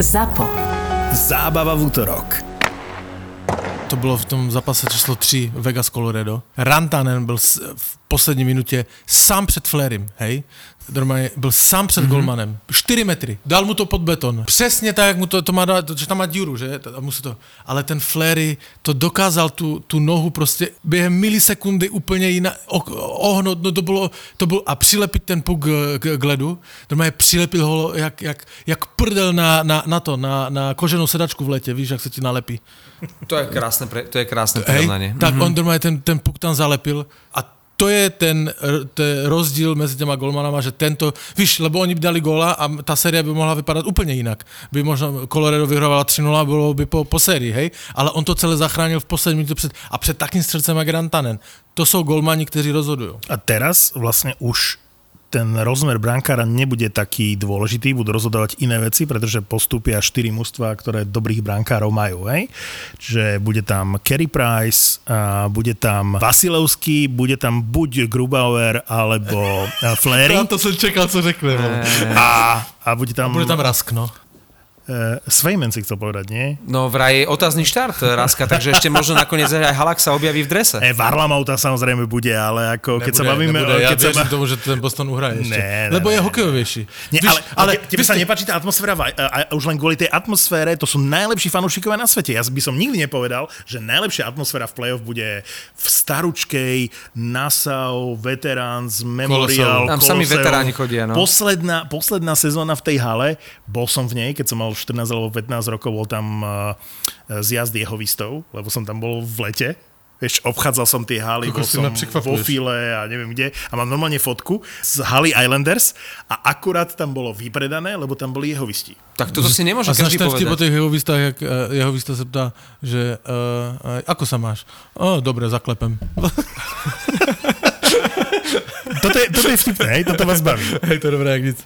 ZAPO. Zábava v útorok. To bylo v tom zápase číslo 3 Vegas Colorado. Rantanen byl v poslední minutě sám před Flerim, hej? Normálně byl sám před mm-hmm. golmanem. 4 metry. Dal mu to pod beton. Přesně tak, jak mu to, to má dát, že tam má díru, že? A musí to. Ale ten Flery to dokázal tu, tu nohu prostě během milisekundy úplně jinak o- ohnout. No to bylo, to bylo a přilepit ten puk k, k, k ledu. Normálně přilepil ho jak, jak, jak prdel na, na, na to, na, na koženou sedačku v letě, víš, jak se ti nalepí. To je krásne, pre, to je krásne Hej, tak on normálně ten, ten puk tam zalepil a to je ten, ten rozdíl mezi těma golmanama, že tento, víš, lebo oni by dali góla a ta série by mohla vypadat úplně jinak. By možná Colorado vyhrávala 3-0 a bylo by po, po sérii, hej? Ale on to celé zachránil v poslední minutě před, a před takým střelcem jak Rantanen. To jsou golmani, kteří rozhodují. A teraz vlastne už ten rozmer brankára nebude taký dôležitý, budú rozhodovať iné veci, pretože postúpia štyri mužstva, ktoré dobrých brankárov majú. Hej? Čiže bude tam Kerry Price, a bude tam Vasilevský, bude tam buď Grubauer alebo a Flery to jsem čekal, co řekne. No. a, a bude tam, Bude tam Rask, no. Uh, Svejmen si chcel povedať, nie? No vraj je otázny štart, Raska, takže ešte možno nakoniec aj Halak sa objaví v drese. E, Varlamov tam samozrejme bude, ale ako keď sa bavíme... nebude. Ja keď sa ba- tomu, že ten Boston uhraje ešte. Ne, ne, Lebo ne, je ne. hokejovější. Nie, Víš, ale, ale tebe sa ste- nepáči tá atmosféra a, a, a už len kvôli tej atmosfére, to sú najlepší fanúšikovia na svete. Ja by som nikdy nepovedal, že najlepšia atmosféra v play-off bude v staručkej Nassau, Veterans, Memorial, Tam sami veteráni chodia, no. Posledná, posledná sezóna v tej hale, bol som v nej, keď som mal 14 alebo 15 rokov, bol tam uh, zjazd jehovistov, lebo som tam bol v lete. Vieš, obchádzal som tie haly, bol Kokos, ty som vo file a neviem kde a mám normálne fotku z haly Islanders a akurát tam bolo vypredané, lebo tam boli jehovisti. Tak toto si nemôže A každý ten vtip o povedať. těch jehovistách, jak uh, jehovista se ptá, že uh, ako sa máš? O, dobre, zaklepem. Toto je, toto je vtipné, hej? toto vás baví. Hej, to je dobré, jak nic.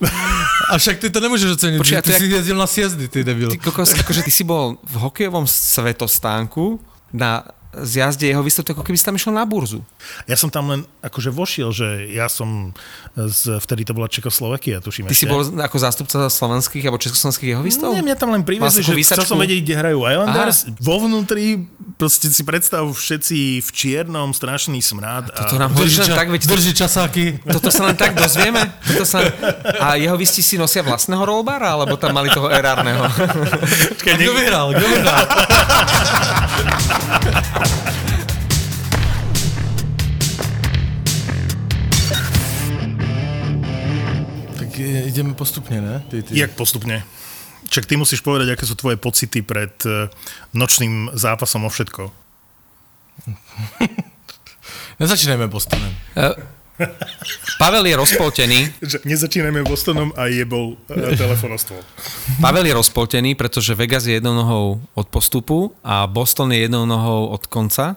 A však ty to nemôžeš oceniť, Počkej, ty to si jezdil na sjezdy, ty debil. Ty kokos, akože ty si bol v hokejovom svetostánku na zjazde jeho výstup, ako keby si tam išiel na burzu. Ja som tam len akože vošiel, že ja som z, vtedy to bola Čekoslovakia, tuším Ty si ešte. bol ako zástupca slovenských alebo československých jeho výstav? Nie, mňa tam len priviezli, si že chcel výsačku? som vedieť, kde hrajú Islanders. Aha. Vo vnútri, proste si predstav všetci v čiernom, strašný smrad. To A... nám hovoríš len ča- tak, veď to, drží časáky. toto sa len tak dozvieme? Toto sa len... A jeho vysti si nosia vlastného rollbara, alebo tam mali toho erárneho? A kto vyhral? Kto vyhral? tak e, ideme postupne, ne? Ty, ty. Jak postupne? Čak ty musíš povedať, aké sú tvoje pocity pred eh, nočným zápasom o všetko. Nezačínajme Bostonem. Pavel je rozpoltený. Nezačínajme Bostonom a jebol uh, telefonostvo. Pavel je rozpoltený, pretože Vegas je jednou nohou od postupu a Boston je jednou nohou od konca.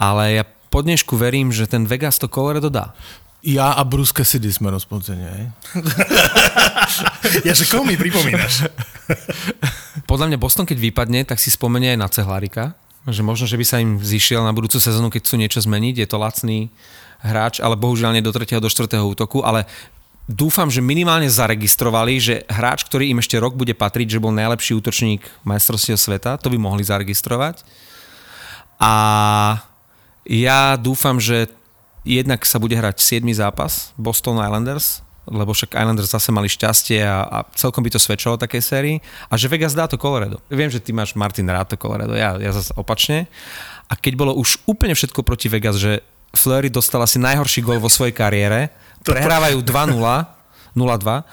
Ale ja po dnešku verím, že ten Vegas to Colorado dá. Ja a Bruce Cassidy sme rozpolcení, hej? Ja, že koho mi pripomínaš? Podľa mňa Boston, keď vypadne, tak si spomenie aj na Cehlárika. Že možno, že by sa im zišiel na budúcu sezónu, keď chcú niečo zmeniť. Je to lacný hráč, ale bohužiaľ nie do 3. do 4. útoku. Ale dúfam, že minimálne zaregistrovali, že hráč, ktorý im ešte rok bude patriť, že bol najlepší útočník majstrovstiev sveta, to by mohli zaregistrovať. A ja dúfam, že jednak sa bude hrať 7. zápas Boston Islanders, lebo však Islanders zase mali šťastie a, a celkom by to svedčalo takej sérii. A že Vegas dá to Colorado. Viem, že ty máš Martin rád to Colorado, ja, ja zase opačne. A keď bolo už úplne všetko proti Vegas, že Fleury dostal asi najhorší gol vo svojej kariére, prehrávajú 2-0, 0-2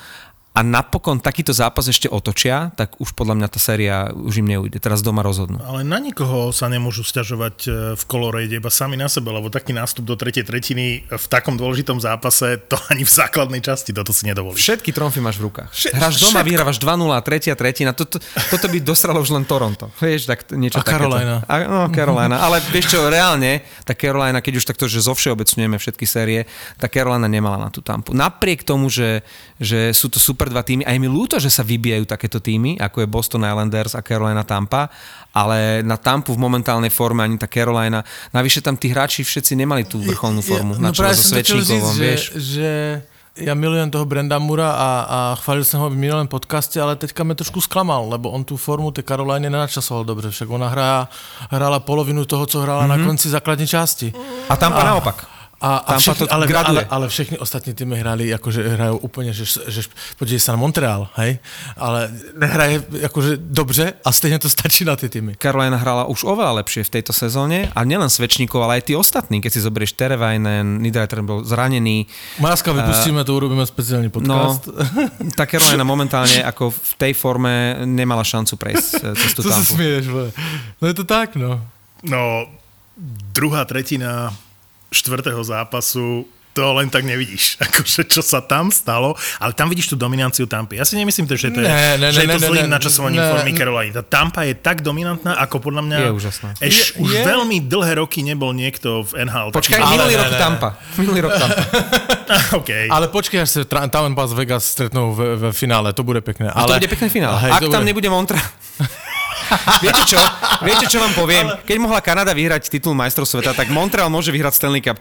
a napokon takýto zápas ešte otočia, tak už podľa mňa tá séria už im neujde. Teraz doma rozhodnú. Ale na nikoho sa nemôžu stiažovať e, v kolorejde, iba sami na sebe, lebo taký nástup do tretej tretiny v takom dôležitom zápase, to ani v základnej časti toto si nedovolí. Všetky tromfy máš v rukách. Vše- Hráš doma, všetko. vyhrávaš 2-0, tretia tretina. Toto, toto by dostralo už len Toronto. Vieš, tak niečo A takéto. Carolina. A, no, Carolina. Ale vieš čo, reálne, tá Carolina, keď už takto, že zovšeobecňujeme všetky série, tá Carolina nemala na tú tampu. Napriek tomu, že, že sú to super dva týmy, aj mi ľúto, že sa vybijajú takéto týmy, ako je Boston Islanders a Carolina Tampa, ale na Tampu v momentálnej forme ani tá Carolina, navyše tam tí hráči všetci nemali tú vrcholnú formu, na no čele práve so som Svečníkovom, vieš. že, že já milujem toho Brenda Mura a, a chválil jsem ho v minulém podcastě, ale teďka mě trošku zklamal, lebo on tu formu té Caroline nenačasoval dobře, však ona hrála, hrála polovinu toho, co hrála mm-hmm. na Mhm. konci základní části. A tam a naopak. A, a všechny, ale, graduje. ale, ale všechny ostatní týmy hráli, jakože hrajou úplně, že, že podívej se na Montreal, hej, ale nehraje jakože dobře a stejně to stačí na ty týmy. Carolina hrala už oveľa lepšie v tejto sezóne a nielen Svečníkov, ale aj tí ostatní, keď si zoberieš Terevainen, Niederreiter bol zranený. Máska, vypustíme to, urobíme speciální No, podcast. tá Carolina momentálne ako v tej forme nemala šancu prejsť eh, cez tú Co tampu. směješ, vole? No je to tak, no. No, druhá tretina štvrtého zápasu to len tak nevidíš, akože čo sa tam stalo, ale tam vidíš tú dominanciu Tampy. Ja si nemyslím, že to je, Ne, ne, že je to zlým načasovaním formy Caroliny. Tá Tampa je tak dominantná, ako podľa mňa Je úžasná. Eš, Je- už je. veľmi dlhé roky nebol niekto v NHL. taký- Počkaj, Ale minulý ne, rok ne, ne. Tampa. Minulý rok Tampa. OK. Ale počkej, až se Tra- Tampa z Vegas stretnou v, v finále, to bude pekné. A to bude pekné finále. Hej, Ak tam bude- nebude Montreal. Viete čo? Viete, čo vám poviem? Keď mohla Kanada vyhrať titul majstrov sveta, tak Montreal môže vyhrať Stanley Cup.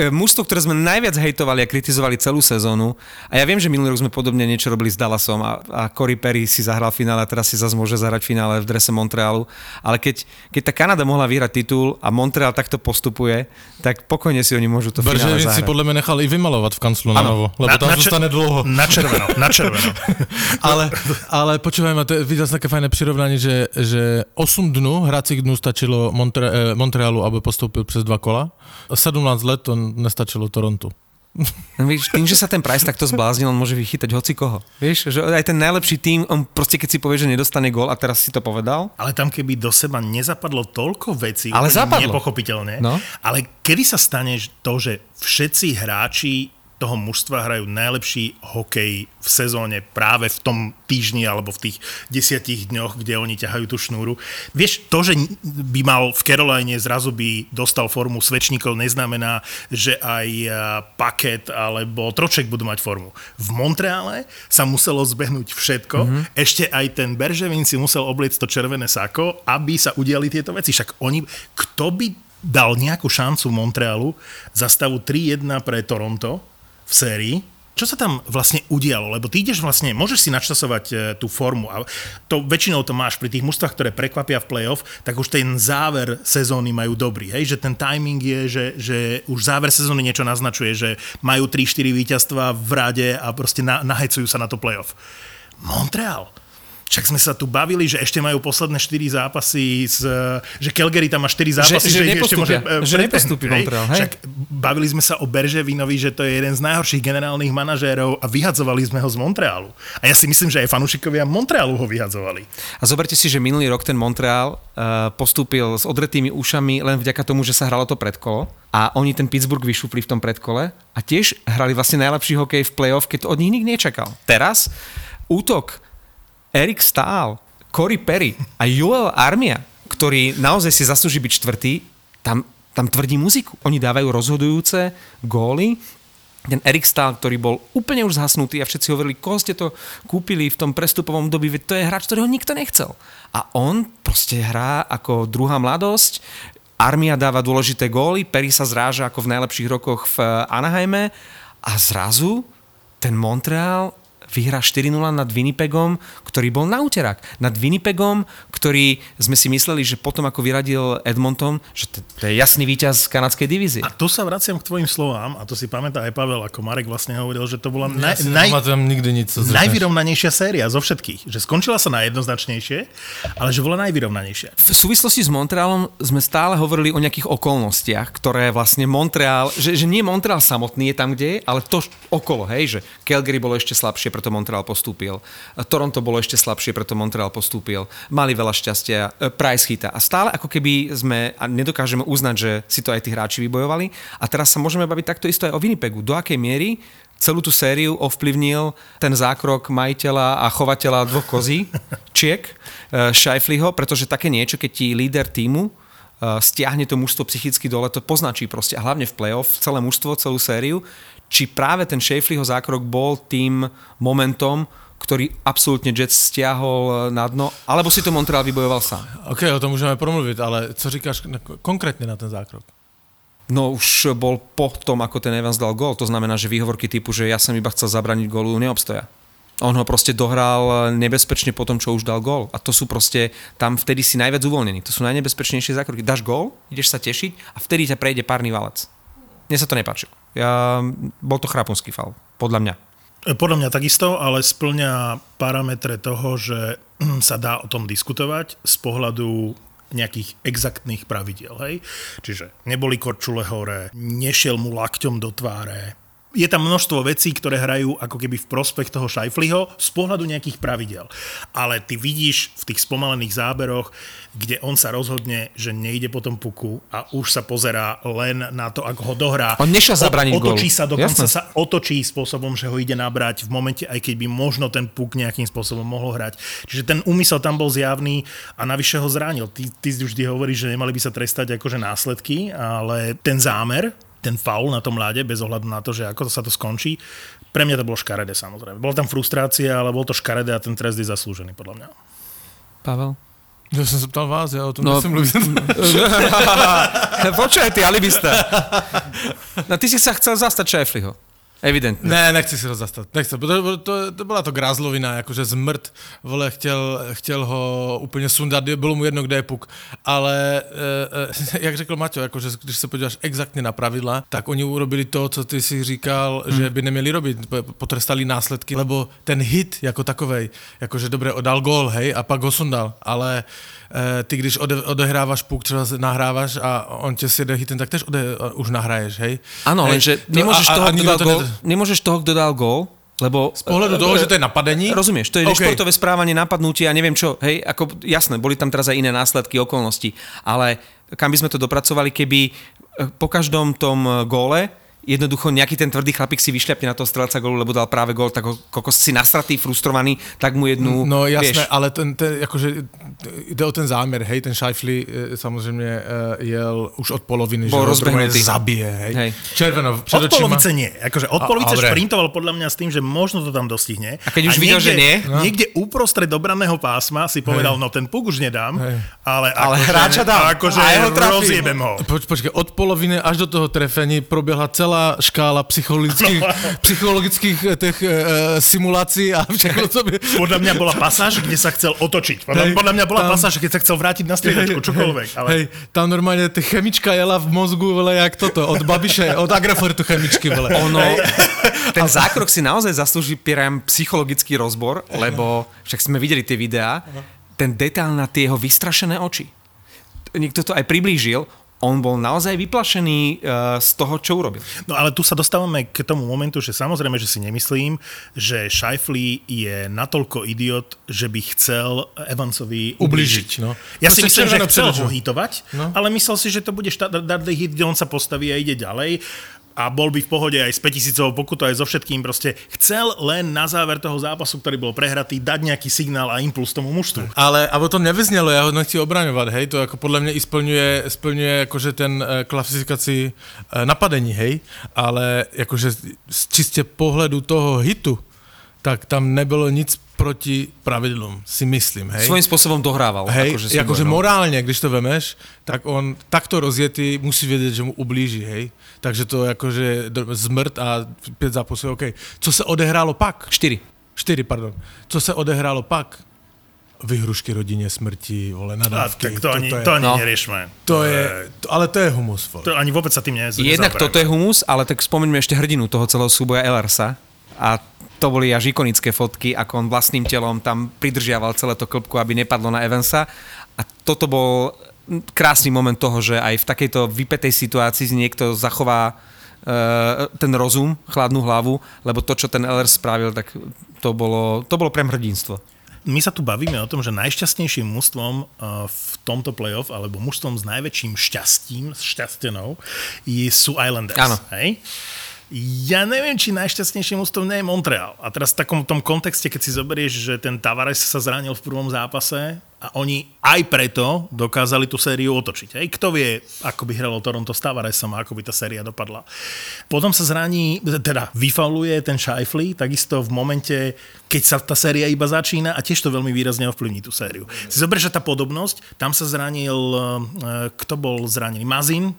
E, Mužstvo, ktoré sme najviac hejtovali a kritizovali celú sezónu, a ja viem, že minulý rok sme podobne niečo robili s Dallasom a, a Corey Perry si zahral finále a teraz si zase môže zahrať finále v drese Montrealu, ale keď, keď tá Kanada mohla vyhrať titul a Montreal takto postupuje, tak pokojne si oni môžu to finále Brževin si podle mě nechal i vymalovat v kanclu na novo, lebo tam čer- zůstane dlouho. Na červeno, na červeno. Ale, ale počúvaj ma, to je, videl som také fajné prirovnanie, že, že 8 dnů, hracích dnů stačilo Montre, eh, Montrealu, aby postoupil přes dva kola. 17 let to nestačilo Torontu. No, Víš, tým, že sa ten Price takto zbláznil, on môže vychytať hoci koho. Vieš, že aj ten najlepší tým, on proste keď si povie, že nedostane gól a teraz si to povedal, Ale tam keby do seba nezapadlo toľko vecí, Ale zapadlo. nepochopiteľne, No. ale kedy sa stane to, že všetci hráči toho mužstva hrajú najlepší hokej v sezóne práve v tom týždni alebo v tých desiatich dňoch, kde oni ťahajú tú šnúru. Vieš, to, že by mal v Caroline zrazu by dostal formu svečníkov, neznamená, že aj a, Paket alebo Troček budú mať formu. V Montreale sa muselo zbehnúť všetko, mm-hmm. ešte aj ten Berževin si musel obliecť to červené sako, aby sa udiali tieto veci. Však oni, kto by dal nejakú šancu Montrealu za stavu 3-1 pre Toronto v sérii, čo sa tam vlastne udialo? Lebo ty ideš vlastne, môžeš si načasovať e, tú formu a to, väčšinou to máš pri tých mústvách, ktoré prekvapia v play-off, tak už ten záver sezóny majú dobrý, hej? že ten timing je, že, že už záver sezóny niečo naznačuje, že majú 3-4 víťazstva v rade a proste na, nahecujú sa na to play-off. Montreal. Však sme sa tu bavili, že ešte majú posledné 4 zápasy, s, že Calgary tam má 4 zápasy, že ich ešte môže e, že hej? Montreal, hej? Však bavili sme sa o Berževinovi, že to je jeden z najhorších generálnych manažérov a vyhadzovali sme ho z Montrealu. A ja si myslím, že aj fanúšikovia Montrealu ho vyhadzovali. A zoberte si, že minulý rok ten Montreal uh, postúpil s odretými ušami len vďaka tomu, že sa hralo to predkolo a oni ten Pittsburgh vyšupli v tom predkole a tiež hrali vlastne najlepší hokej v playoff, keď to od nich nikto nečakal. Teraz útok Erik Stahl, Corey Perry a Joel Armia, ktorý naozaj si zaslúži byť štvrtý, tam, tam tvrdí muziku. Oni dávajú rozhodujúce góly, ten Erik Stahl, ktorý bol úplne už zhasnutý a všetci hovorili, koho ste to kúpili v tom prestupovom dobi, veď to je hráč, ktorého nikto nechcel. A on proste hrá ako druhá mladosť, Armia dáva dôležité góly, Perry sa zráža ako v najlepších rokoch v Anaheime. A zrazu ten Montreal vyhrá 4-0 nad Winnipegom, ktorý bol na úterák. Nad Winnipegom, ktorý sme si mysleli, že potom ako vyradil Edmonton, že to, to je jasný víťaz kanadskej divízie. A tu sa vraciam k tvojim slovám, a to si pamätá aj Pavel, ako Marek vlastne hovoril, že to bola Ja naj, naj, nikdy řekneš. najvyrovnanejšia séria zo všetkých. Že skončila sa najjednoznačnejšie, ale že bola najvyrovnanejšia. V súvislosti s Montrealom sme stále hovorili o nejakých okolnostiach, ktoré vlastne Montreal, že, že nie Montreal samotný je tam, kde je, ale to okolo, hej, že Calgary bolo ešte slabšie, preto Montreal postúpil. Toronto bolo ešte slabšie, preto Montreal postúpil. Mali veľa šťastia, e, Price chyta. A stále ako keby sme, a nedokážeme uznať, že si to aj tí hráči vybojovali. A teraz sa môžeme baviť takto isto aj o Winnipegu. Do akej miery celú tú sériu ovplyvnil ten zákrok majiteľa a chovateľa dvoch kozí, Čiek, Šajfliho, pretože také niečo, keď ti líder týmu uh, stiahne to mužstvo psychicky dole, to poznačí proste, a hlavne v play-off, celé mužstvo, celú sériu, či práve ten Šejfliho zákrok bol tým momentom, ktorý absolútne Jets stiahol na dno, alebo si to Montreal vybojoval sám. OK, o tom můžeme promluvit, ale co říkáš konkrétně na ten zákrok? No už bol po tom, ako ten Evans dal gól. To znamená, že výhovorky typu, že ja som iba chcel zabraniť gólu, neobstoja. On ho proste dohral nebezpečne po tom, čo už dal gól. A to sú proste, tam vtedy si najviac uvoľnení. To sú najnebezpečnejšie zákroky. Dáš gól, ideš sa tešiť a vtedy ťa prejde párny valec. Mne sa to nepáčilo. Ja, bol to chrapunský fal, podľa mňa. Podľa mňa takisto, ale splňa parametre toho, že sa dá o tom diskutovať z pohľadu nejakých exaktných pravidiel. Hej? Čiže neboli korčule hore, nešiel mu lakťom do tváre, je tam množstvo vecí, ktoré hrajú ako keby v prospech toho Šajfliho z pohľadu nejakých pravidel. Ale ty vidíš v tých spomalených záberoch, kde on sa rozhodne, že nejde po tom puku a už sa pozerá len na to, ako ho dohrá. On nešiel zabraniť Otočí sa, dokonca Jasné. sa otočí spôsobom, že ho ide nabrať v momente, aj keď by možno ten puk nejakým spôsobom mohol hrať. Čiže ten úmysel tam bol zjavný a navyše ho zranil. Ty, ty vždy hovoríš, že nemali by sa trestať akože následky, ale ten zámer, ten faul na tom ľade, bez ohľadu na to, že ako sa to skončí. Pre mňa to bolo škaredé samozrejme. Bola tam frustrácia, ale bol to škaredé a ten trest je zaslúžený podľa mňa. Pavel? Ja som sa ptal vás, ja o tom No, no, mluviť. Počkaj, ty alibista. No ty si sa chcel zastať Šajfliho. Evidentne. Ne, nechci si ho zastať. Nechci. To, to, to byla to grázlovina, jakože zmrt, vole, chtěl, chtěl ho úplně sundat, bylo mu jedno, kde je puk. Ale, e, e, jak řekl Maťo, jakože když se podíváš exaktně na pravidla, tak oni urobili to, co ty si říkal, hmm. že by neměli robit. Potrestali následky, lebo ten hit jako takovej, jakože dobré, dal gól, hej, a pak ho sundal. Ale ty, když ode, odehrávaš puk, třeba nahrávaš a on tě sjede hitem, tak tež ode, už nahraješ, hej. Áno, Hej, lenže to- nemôžeš, a- toho, a nikto dal to gól, ne- nemôžeš toho, kto dal gól, lebo... Z pohľadu toho, že to je napadení? Rozumieš, to je OK. okay. športové správanie, napadnutie a neviem čo. Hej, ako jasné, boli tam teraz aj iné následky, okolnosti, ale kam by sme to dopracovali, keby eh, po každom tom eh, góle jednoducho nejaký ten tvrdý chlapík si vyšľapne na toho strelca gólu, lebo dal práve gól, tak ho, kokos si nasratý, frustrovaný, tak mu jednu, No jasné, vieš, ale ten, ten, jakože, jde o ten záměr, hej, ten Šajfli eh, samozřejmě eh, jel už od poloviny, Bol že rozbehnutý. zabije, hej. Hej. Červeno, Od polovice nie. Akože od A- polovice dobre. šprintoval podľa mňa s tým, že možno to tam dostihne. A keď už videl, že nie? No. Niekde uprostred dobraného pásma si povedal, no ten puk už nedám, Hej. ale, Ale akože, hráča dám. Akože A ja ho trafím. rozjebem ho. Poč, počkej, od poloviny až do toho trefení proběhla celá škála psychologických, psychologických eh, těch uh, simulací a všechno, co by... Podľa mňa bola pasáž, kde sa chcel otočiť. Podľa, Hej, podľa mňa bola tam- pasáž, keď sa chcel vrátiť na striedačku, čokoľvek. Ale... Hej, tam normálně ty chemička jela v mozgu, vole, jak toto, od Babiše, od Agrofortu chemičky, vole. ono, ten zákrok si naozaj zaslúži priam psychologický rozbor, lebo však sme videli tie videá, ten detail na tie jeho vystrašené oči. Niekto to aj priblížil, on bol naozaj vyplašený uh, z toho, čo urobil. No ale tu sa dostávame k tomu momentu, že samozrejme, že si nemyslím, že Shifley je natoľko idiot, že by chcel Evansovi Ublížiť, no. Ja si Proste myslím, že chcel ho hitovať, No. ale myslel si, že to bude štandardný hit, kde on sa postaví a ide ďalej a bol by v pohode aj s 5000 pokutou, aj so všetkým. Proste chcel len na záver toho zápasu, ktorý bol prehratý, dať nejaký signál a impuls tomu mužstvu. Ale aby to nevyznělo, já ho nechci obraňovat, hej, to jako podle mě i splňuje, splňuje jakože ten uh, klasifikaci uh, napadení, hej, ale jakože z čistě pohledu toho hitu, tak tam nebylo nic proti pravidlům, si myslím, hej. Svojím spôsobom dohrával. Hej, akože akože, morálne, když to vemeš, tak on takto rozjetý musí vědět, že mu ublíží, hej. Takže to akože dr- zmrt a pět zápasů, OK. Co se odehrálo pak? 4. Čtyři, pardon. Co se odehrálo pak? Vyhrušky rodině smrti, vole, A, nadávky. tak to ani, toto je, to ani No. neriešme. to je, to, ale to je humus, vole. To ani vôbec sa tým nez, Jednak toto je humus, ale tak spomeňme ešte hrdinu toho celého súboja Ellersa. A to boli až ikonické fotky, ako on vlastným telom tam pridržiaval celé to klbku, aby nepadlo na Evansa. A toto bol krásny moment toho, že aj v takejto vypetej situácii si niekto zachová e, ten rozum, chladnú hlavu, lebo to, čo ten Ellers spravil, tak to bolo, to bolo prem hrdinstvo. My sa tu bavíme o tom, že najšťastnejším mužstvom uh, v tomto playoff, alebo mužstvom s najväčším šťastím, s šťastenou, sú Islanders. Áno. Hej? Ja neviem, či najšťastnejším mužstvom nie je Montreal. A teraz v takom tom kontexte, keď si zoberieš, že ten Tavares sa zranil v prvom zápase a oni aj preto dokázali tú sériu otočiť. Hej? Kto vie, ako by hralo Toronto s Tavaresom a ako by tá séria dopadla. Potom sa zraní, teda vyfauluje ten Shifley, takisto v momente, keď sa tá séria iba začína a tiež to veľmi výrazne ovplyvní tú sériu. Si zoberieš, že tá podobnosť, tam sa zranil, eh, kto bol zranený? Mazin,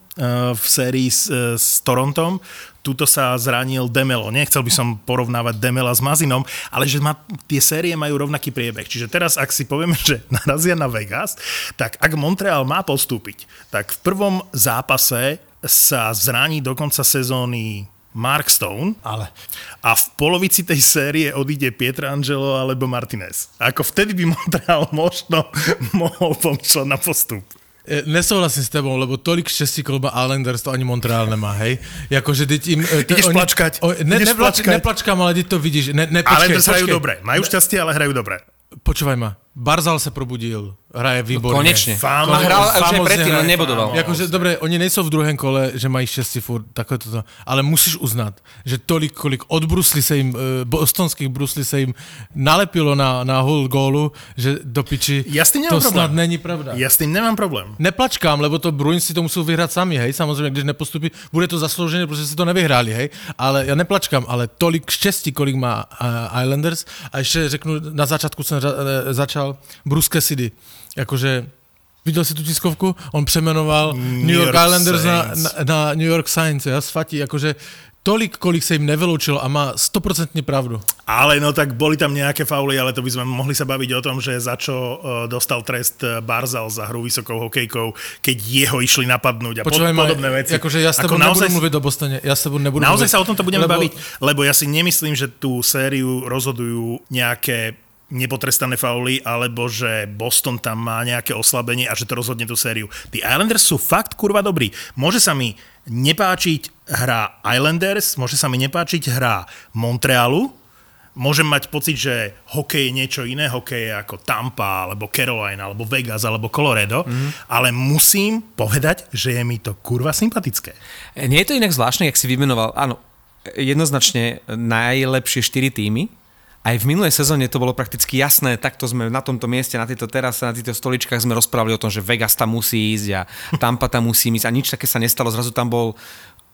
v sérii s, s Torontom. Tuto sa zranil Demelo. Nechcel by som porovnávať Demela s Mazinom, ale že ma, tie série majú rovnaký priebeh. Čiže teraz, ak si povieme, že narazia na Vegas, tak ak Montreal má postúpiť, tak v prvom zápase sa zraní do konca sezóny Mark Stone Ale a v polovici tej série odíde Pietrangelo alebo Martinez. Ako vtedy by Montreal možno mohol pomýšľať na postup. E, Nesouhlasím s tebou, lebo tolik štěstí kolba Islanders to ani Montreal nemá, hej? Jakože teď im... e, te- Ideš plačkať, O, ne, ideš neplač, plačkať. neplačkám, ale ty to vidíš. Ne, ne, počkej, hrajú počkej. dobre. Majú šťastie, ale hrajú dobre. Počúvaj ma. Barzal se probudil. Hraje výborně. Konečne. Fám- A hral už aj predtým, hraje. nebodoval. Jakože, dobre, oni nejsou v druhém kole, že mají štěstí furt, takhle toto. Ale musíš uznat, že tolik, kolik od brusly se jim, eh, bostonských brusly se jim nalepilo na, na hul gólu, že do piči, Ja s tým to nemám problém. snad není pravda. Ja s tým nemám problém. Neplačkám, lebo to Bruins si to musí vyhrát sami, hej, samozřejmě, když nepostupí, bude to zasloužené, protože si to nevyhráli, hej, ale já neplačkám, ale tolik štěstí, kolik má uh, Islanders a ještě řeknu, na začátku jsem ra- eh, začal Bruce Cassidy, jakože Viděl jsi tu tiskovku? On přemenoval New York, York Islanders na, na, na New York Saints, ja svatí, jakože tolik, kolik se jim nevyloučilo a má 100% pravdu. Ale no tak boli tam nejaké fauly, ale to by sme mohli sa baviť o tom, že za čo uh, dostal trest uh, Barzal za hru vysokou hokejkou, keď jeho išli napadnúť a pod, Počúvaj ma, podobné veci. Akože ja s tebou naozaj- mluvit o Bostone, ja s tebou nebudu Naozaj mluvit, sa o tomto budeme lebo- baviť, lebo ja si nemyslím, že tú sériu rozhodujú nejaké nepotrestané fauly, alebo že Boston tam má nejaké oslabenie a že to rozhodne tú sériu. Tí Islanders sú fakt kurva dobrí. Môže sa mi nepáčiť hra Islanders, môže sa mi nepáčiť hra Montrealu, môžem mať pocit, že hokej je niečo iné, hokej je ako Tampa, alebo Carolina, alebo Vegas, alebo Colorado, mm. ale musím povedať, že je mi to kurva sympatické. Nie je to inak zvláštne, jak si vymenoval, áno, jednoznačne najlepšie 4 týmy. Aj v minulej sezóne to bolo prakticky jasné, takto sme na tomto mieste, na tejto terase, na týchto stoličkách sme rozprávali o tom, že Vegas tam musí ísť a Tampa tam musí ísť a nič také sa nestalo. Zrazu tam bol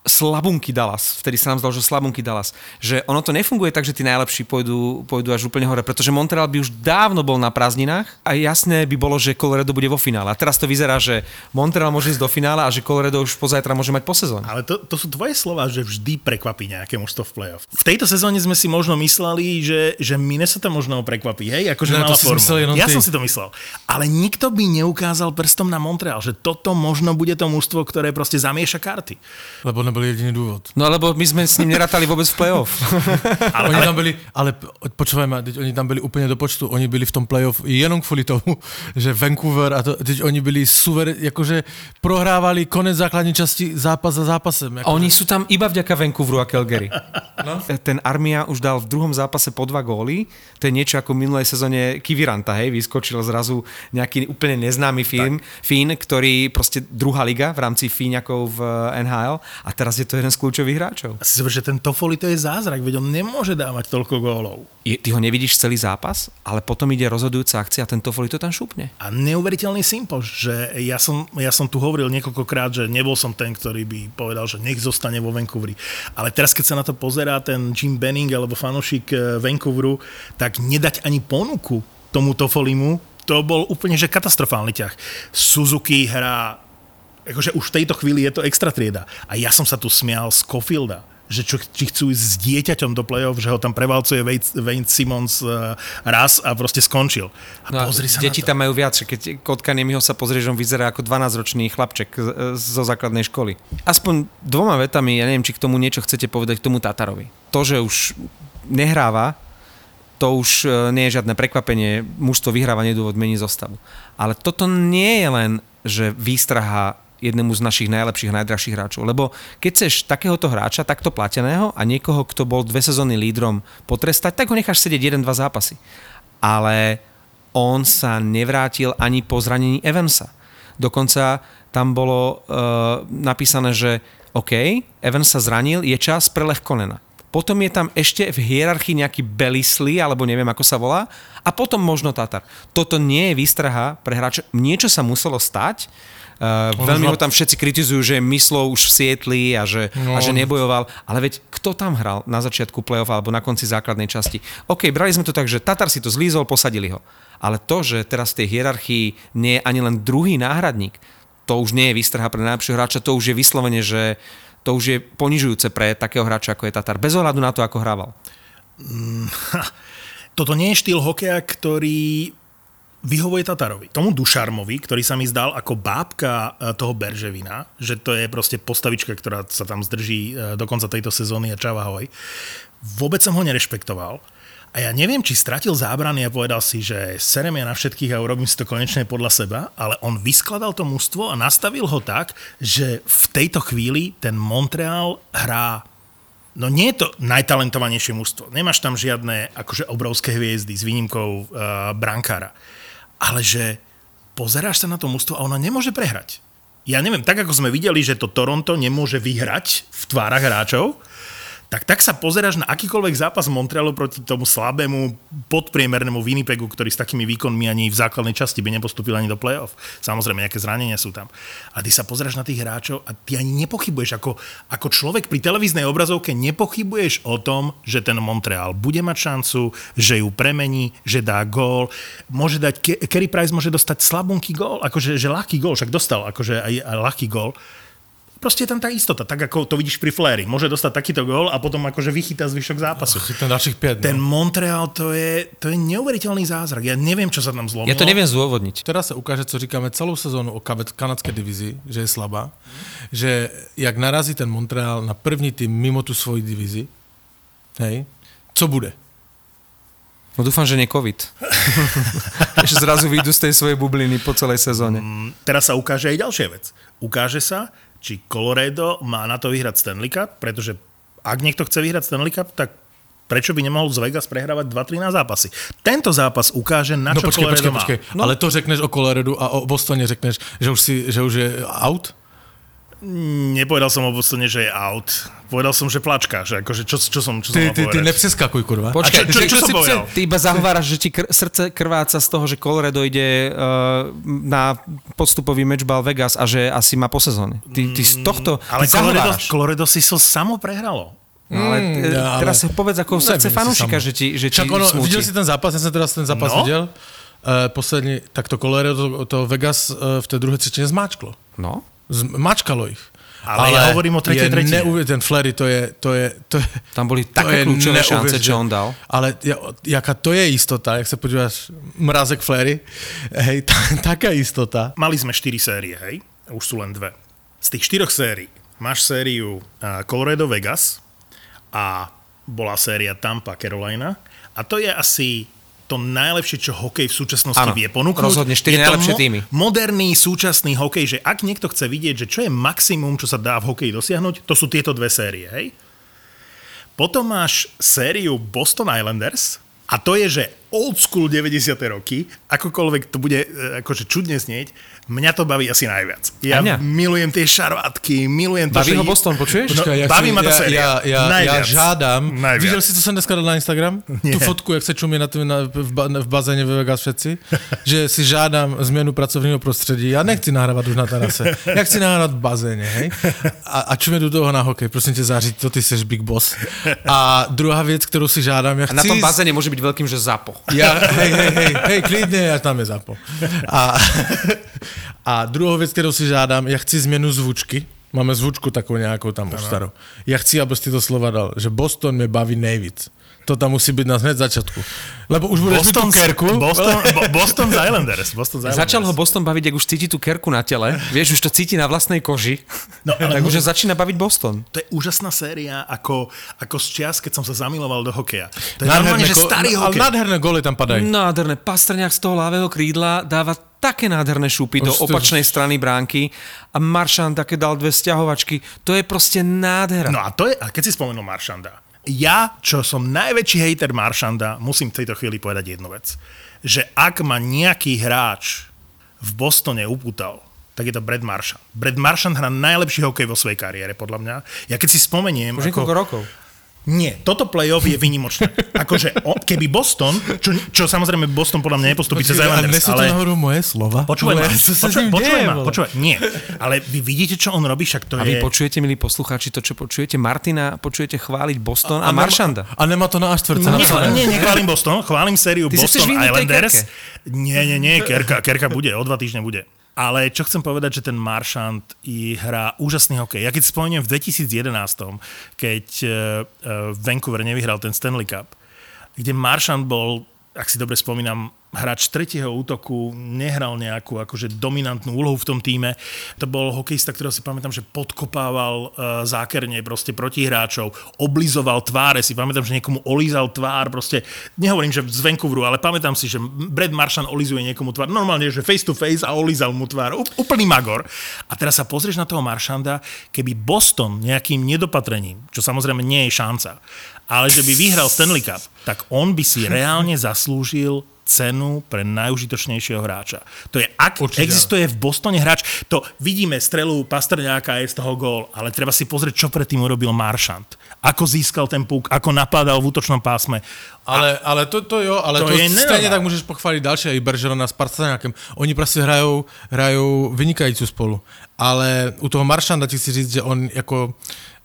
slabunky Dallas. Vtedy sa nám zdalo, že slabunky Dallas. Že ono to nefunguje tak, že tí najlepší pôjdu, pôjdu až úplne hore, pretože Montreal by už dávno bol na prázdninách a jasné by bolo, že Colorado bude vo finále. A teraz to vyzerá, že Montreal môže ísť do finále a že Colorado už pozajtra môže mať po sezóne. Ale to, to sú tvoje slova, že vždy prekvapí nejaké mužstvo v play-off. V tejto sezóne sme si možno mysleli, že, že Minnesota možno prekvapí, hej? Akože Ne, mala to formu. myslel Ja ty. som si to myslel. Ale nikto by neukázal prstom na Montreal, že toto možno bude to mužstvo, ktoré proste zamieša karty. Lebo nebyl jediný důvod. No lebo my sme s ním nerátali vôbec v play-off. Ale, oni tam byli, ale p- počúvaj ma, teď oni tam byli úplně do počtu, oni byli v tom playoff jenom kvůli tomu, že Vancouver a to, teď oni byli suver, jakože prohrávali konec základní časti zápas za zápasem. A Jako, oni sú tam iba vďaka Vancouveru a Calgary. No. Ten Armia už dal v druhom zápase po dva góly. To je niečo ako v minulej sezóne Kiviranta, hej, vyskočil zrazu nejaký úplne neznámy Fín, Fín, ktorý proste druhá liga v rámci Fíňakov v NHL a teraz je to jeden z kľúčových hráčov. A si zober, že ten Toffoli to je zázrak, veď on nemôže dávať toľko gólov. Je, ty ho nevidíš celý zápas, ale potom ide rozhodujúca akcia a ten Toffoli to tam šupne. A neuveriteľný sympoš, že ja som, ja som tu hovoril niekoľkokrát, že nebol som ten, ktorý by povedal, že nech zostane vo Vancouveri. Ale teraz, keď sa na to pozerá ten Jim Benning alebo fanošik eh, Vancouveru, tak nedať ani ponuku tomu Toffolimu, to bol úplne že katastrofálny ťah. Suzuki hrá akože už v tejto chvíli je to extra trieda. A ja som sa tu smial z Cofielda že čo, či chcú ísť s dieťaťom do play-off, že ho tam prevalcuje Wayne Simmons uh, raz a proste skončil. A No pozri sa deti tam majú viac, keď Kotkaniemiho sa pozrie, že on vyzerá ako 12-ročný chlapček z- zo základnej školy. Aspoň dvoma vetami, ja neviem, či k tomu niečo chcete povedať, k tomu Tatarovi. To, že už nehráva, to už e, nie je žiadne prekvapenie, mužstvo vyhráva nedôvod mení zostavu. Ale toto nie je len, že výstraha jednému z našich najlepších, najdražších hráčov. Lebo keď chceš takéhoto hráča, takto plateného a niekoho, kto bol dve sezóny lídrom potrestať, tak ho necháš sedieť jeden, dva zápasy. Ale on sa nevrátil ani po zranení Evansa. Dokonca tam bolo uh, napísané, že OK, Evans sa zranil, je čas pre Lechkonena. Potom je tam ešte v hierarchii nejaký Belisli, alebo neviem, ako sa volá, a potom možno Tatar. Toto nie je výstraha pre hráča. Niečo sa muselo stať, Uh, veľmi ho tam všetci kritizujú, že myslou už v Sietli a že, no. a že nebojoval. Ale veď kto tam hral na začiatku play-off alebo na konci základnej časti? OK, brali sme to tak, že Tatar si to zlízol, posadili ho. Ale to, že teraz v tej hierarchii nie je ani len druhý náhradník, to už nie je výstraha pre najlepšieho hráča, to už je vyslovene, že to už je ponižujúce pre takého hráča, ako je Tatar, bez ohľadu na to, ako hrával. Toto nie je štýl hokeja, ktorý vyhovuje Tatarovi. Tomu Dušarmovi, ktorý sa mi zdal ako bábka e, toho Berževina, že to je proste postavička, ktorá sa tam zdrží e, do konca tejto sezóny a čava hoj. Vôbec som ho nerešpektoval. A ja neviem, či stratil zábrany a povedal si, že serem ja na všetkých a urobím si to konečne podľa seba, ale on vyskladal to mužstvo a nastavil ho tak, že v tejto chvíli ten Montreal hrá No nie je to najtalentovanejšie mužstvo. Nemáš tam žiadne akože obrovské hviezdy s výnimkou uh, brankára. Ale že pozeráš sa na to mužstvo a ona nemôže prehrať. Ja neviem, tak ako sme videli, že to Toronto nemôže vyhrať v tvárach hráčov, tak tak sa pozeráš na akýkoľvek zápas Montrealu proti tomu slabému podpriemernému Winnipegu, ktorý s takými výkonmi ani v základnej časti by nepostupil ani do play-off. Samozrejme, nejaké zranenia sú tam. A ty sa pozeráš na tých hráčov a ty ani nepochybuješ, ako, ako človek pri televíznej obrazovke nepochybuješ o tom, že ten Montreal bude mať šancu, že ju premení, že dá gól. Môže dať, Kerry Price môže dostať slabunky gól, akože že ľahký gól, však dostal akože aj ľahký gól proste je tam tá istota, tak ako to vidíš pri Fléry. Môže dostať takýto gól a potom akože vychytá zvyšok zápasu. Chytá našich 5. Ten no. Montreal, to je, to je neuveriteľný zázrak. Ja neviem, čo sa tam zlomilo. Ja to neviem zdôvodniť. Teraz sa ukáže, co říkáme celou sezónu o kanadskej divizii, že je slabá. Že jak narazí ten Montreal na první tým mimo tu svoji divizi, hej, co bude? No dúfam, že nie COVID. Že zrazu vyjdu z tej svojej bubliny po celej sezóne. Mm, teraz sa ukáže aj ďalšia vec. Ukáže sa, či Colorado má na to vyhrať Stanley Cup, pretože ak niekto chce vyhrať Stanley Cup, tak prečo by nemohol z Vegas prehrávať 2-3 na zápasy. Tento zápas ukáže, na no, čo počkej, Colorado počkej, počkej. No. Ale to řekneš o Colorado a o Bostone řekneš, že už, si, že už je out? Nepovedal som o Bostone, že je out. Povedal som, že plačka, že akože čo, čo som, čo ty, som ty, ty nepřeskakuj, kurva. Počkaj, čo, čo, čo, čo som povedal? Ty iba zahováraš, že ti kr- srdce krváca z toho, že Colorado ide uh, na podstupový matchball Vegas a že asi má po sezóne. Ty, ty z tohto mm, Ale Colorado, Colorado si so samo prehralo. No, ale, mm, ja, ale teraz povedz ako srdce fanúšika, že ti, že ti Čak ono, videl si ten zápas, ja som teraz ten zápas no? videl. Uh, poslední, tak to Colorado, to, to Vegas uh, v tej druhej třetine zmáčklo. No. Mačkalo ich. Ale, ale ja hovorím o tretej tretine. Neuvi- ten Flery, to je, to je, to je... Tam boli také kľúčové šance, čo on dal. Ale jaká to je istota, jak sa podívaš, mrazek Flery, hej, t- taká istota. Mali sme 4 série, hej, už sú len dve. Z tých štyroch sérií máš sériu Colorado Vegas a bola séria Tampa Carolina a to je asi to najlepšie, čo hokej v súčasnosti ano, vie ponúknuť. Rozhodne 4 je najlepšie mo- týmy. Moderný, súčasný hokej, že ak niekto chce vidieť, že čo je maximum, čo sa dá v hokeji dosiahnuť, to sú tieto dve série. Hej? Potom máš sériu Boston Islanders, a to je, že old school 90. roky, akokoľvek to bude e, akože čudne znieť, mňa to baví asi najviac. Ja milujem tie šarvátky, milujem to, Baví že... ho Boston, počuješ? No, ja baví ma to séria. Ja, ja, ja žádám. Najviac. Videl si, co som dneska dal na Instagram? Nie. Tu fotku, jak sa čumie na, na, v, v bazéne v Vegas všetci. že si žádám zmenu pracovného prostredí. Ja nechci nahrávať už na terase. Ja chci nahrávať v bazéne, hej? A, a čumie do toho na hokej. Prosím ťa, zářiť, to ty seš big boss. A druhá vec, ktorú si žádám, ja chci... A na tom bazéne môže byť veľkým, že zapo. Ja, hej, hej, hej, hej, klidne, ja tam je zapo. A, a druhou vec, ktorú si žádám, ja chci zmenu zvučky. Máme zvučku takú nejakou tam už starou. Ja chci, aby si to slova dal, že Boston me baví nejvíc to tam musí byť na hneď začiatku. Lebo už budeš Boston, tú kerku. Boston, bo, Boston Islanders. Boston Islanders. Začal ho Boston baviť, ak už cíti tú kerku na tele. Vieš, už to cíti na vlastnej koži. No, ale tak už začína baviť Boston. To je úžasná séria, ako, ako z čias, keď som sa zamiloval do hokeja. To je normálne, že starý hokej. Ale nádherné goly tam padajú. Nádherné. Pastrňák z toho ľavého krídla dáva také nádherné šupy do opačnej strany bránky a Maršan také dal dve stiahovačky. To je proste nádhera. No a to je, a keď si spomenul Maršanda, ja, čo som najväčší hejter Maršanda, musím v tejto chvíli povedať jednu vec. Že ak ma nejaký hráč v Bostone upútal, tak je to Brad Maršan. Brad Maršan hrá najlepší hokej vo svojej kariére, podľa mňa. Ja keď si spomeniem... Už ako, rokov. Nie, toto play-off je vynimočné. Akože, keby Boston, čo, čo samozrejme Boston podľa mňa nepostupí cez Islanders, ale... Ale moje slova? Počúvaj ma, počúvaj, počúvaj ma, počúvaj, nie. Ale vy vidíte, čo on robí, však to a je... A vy počujete, milí poslucháči, to, čo počujete Martina, počujete chváliť Boston a, a, a Maršanda. A nemá to na A4 Nie, nie, nechválim Boston, chválim sériu Ty Boston Islanders. Nie, nie, nie, Kerka, Kerka bude, o dva týždne bude. Ale čo chcem povedať, že ten Maršant hrá úžasný hokej. Ja keď spomeniem v 2011, keď uh, Vancouver nevyhral ten Stanley Cup, kde Maršant bol, ak si dobre spomínam, hráč tretieho útoku nehral nejakú akože dominantnú úlohu v tom týme. To bol hokejista, ktorého si pamätám, že podkopával uh, zákerne proste protihráčov, oblizoval tváre, si. Pamätám, že niekomu olízal tvár, proste nehovorím, že z Vancouveru, ale pamätám si, že Brad Maršan olizuje niekomu tvár, normálne, že face to face a olízal mu tvár, úplný magor. A teraz sa pozrieš na toho Maršanda, keby Boston nejakým nedopatrením, čo samozrejme nie je šanca, ale že by vyhral Stanley Cup, tak on by si reálne zaslúžil cenu pre najužitočnejšieho hráča. To je, ak Určite. existuje v Bostone hráč, to vidíme strelu Pastrňáka je z toho gól, ale treba si pozrieť, čo predtým urobil Maršant. Ako získal ten púk, ako napádal v útočnom pásme. Ale, ale to, to jo, ale to, to je stejně tak můžeš pochválit další, i Bergerona s Partaňákem. Oni prostě hrajou, hrajou vynikající spolu. Ale u toho Maršanda ti chci říct, že on jako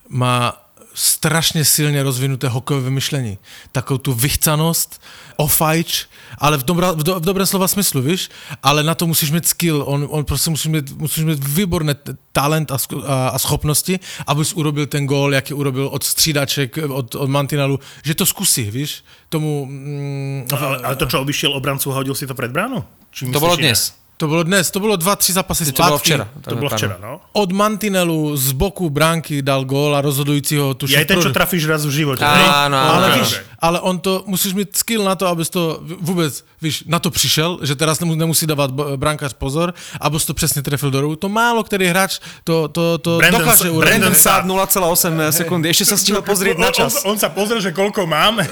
má strašně silně rozvinuté hokejové myšlení. Takovou tu vychcanost, ofajč, ale v, dobra, v, do, v dobrém slova smyslu, víš? Ale na to musíš mít skill, on, on prostě musí mít, musíš mít výborné talent a, a, a schopnosti, abys urobil ten gól, jaký urobil od střídaček, od, od mantinelu, že to zkusí, víš? Tomu... Mm, ale, ale to, čo obišiel obrancu, hodil si to pred bránu? Či to bolo dnes. To bylo dnes, to bylo dva, tři zápasy zpátky. To bylo včera. To bylo včera, no. Od mantinelu z boku bránky dal gól a rozhodujícího tu Je ten, čo trafíš raz v živote. Áno, ale, okay, víš, ale on to, musíš mít skill na to, abys to vůbec, víš, na to přišel, že teraz nemusí dávat brankář pozor, abys to přesně trefil do ruku. To málo který hráč to, to, to Brandon, dokáže urobiť. Brandon Saad 0,8 sekundy, ešte sa stihol pozrieť na čas. On, on, on sa pozrel, že koľko máme.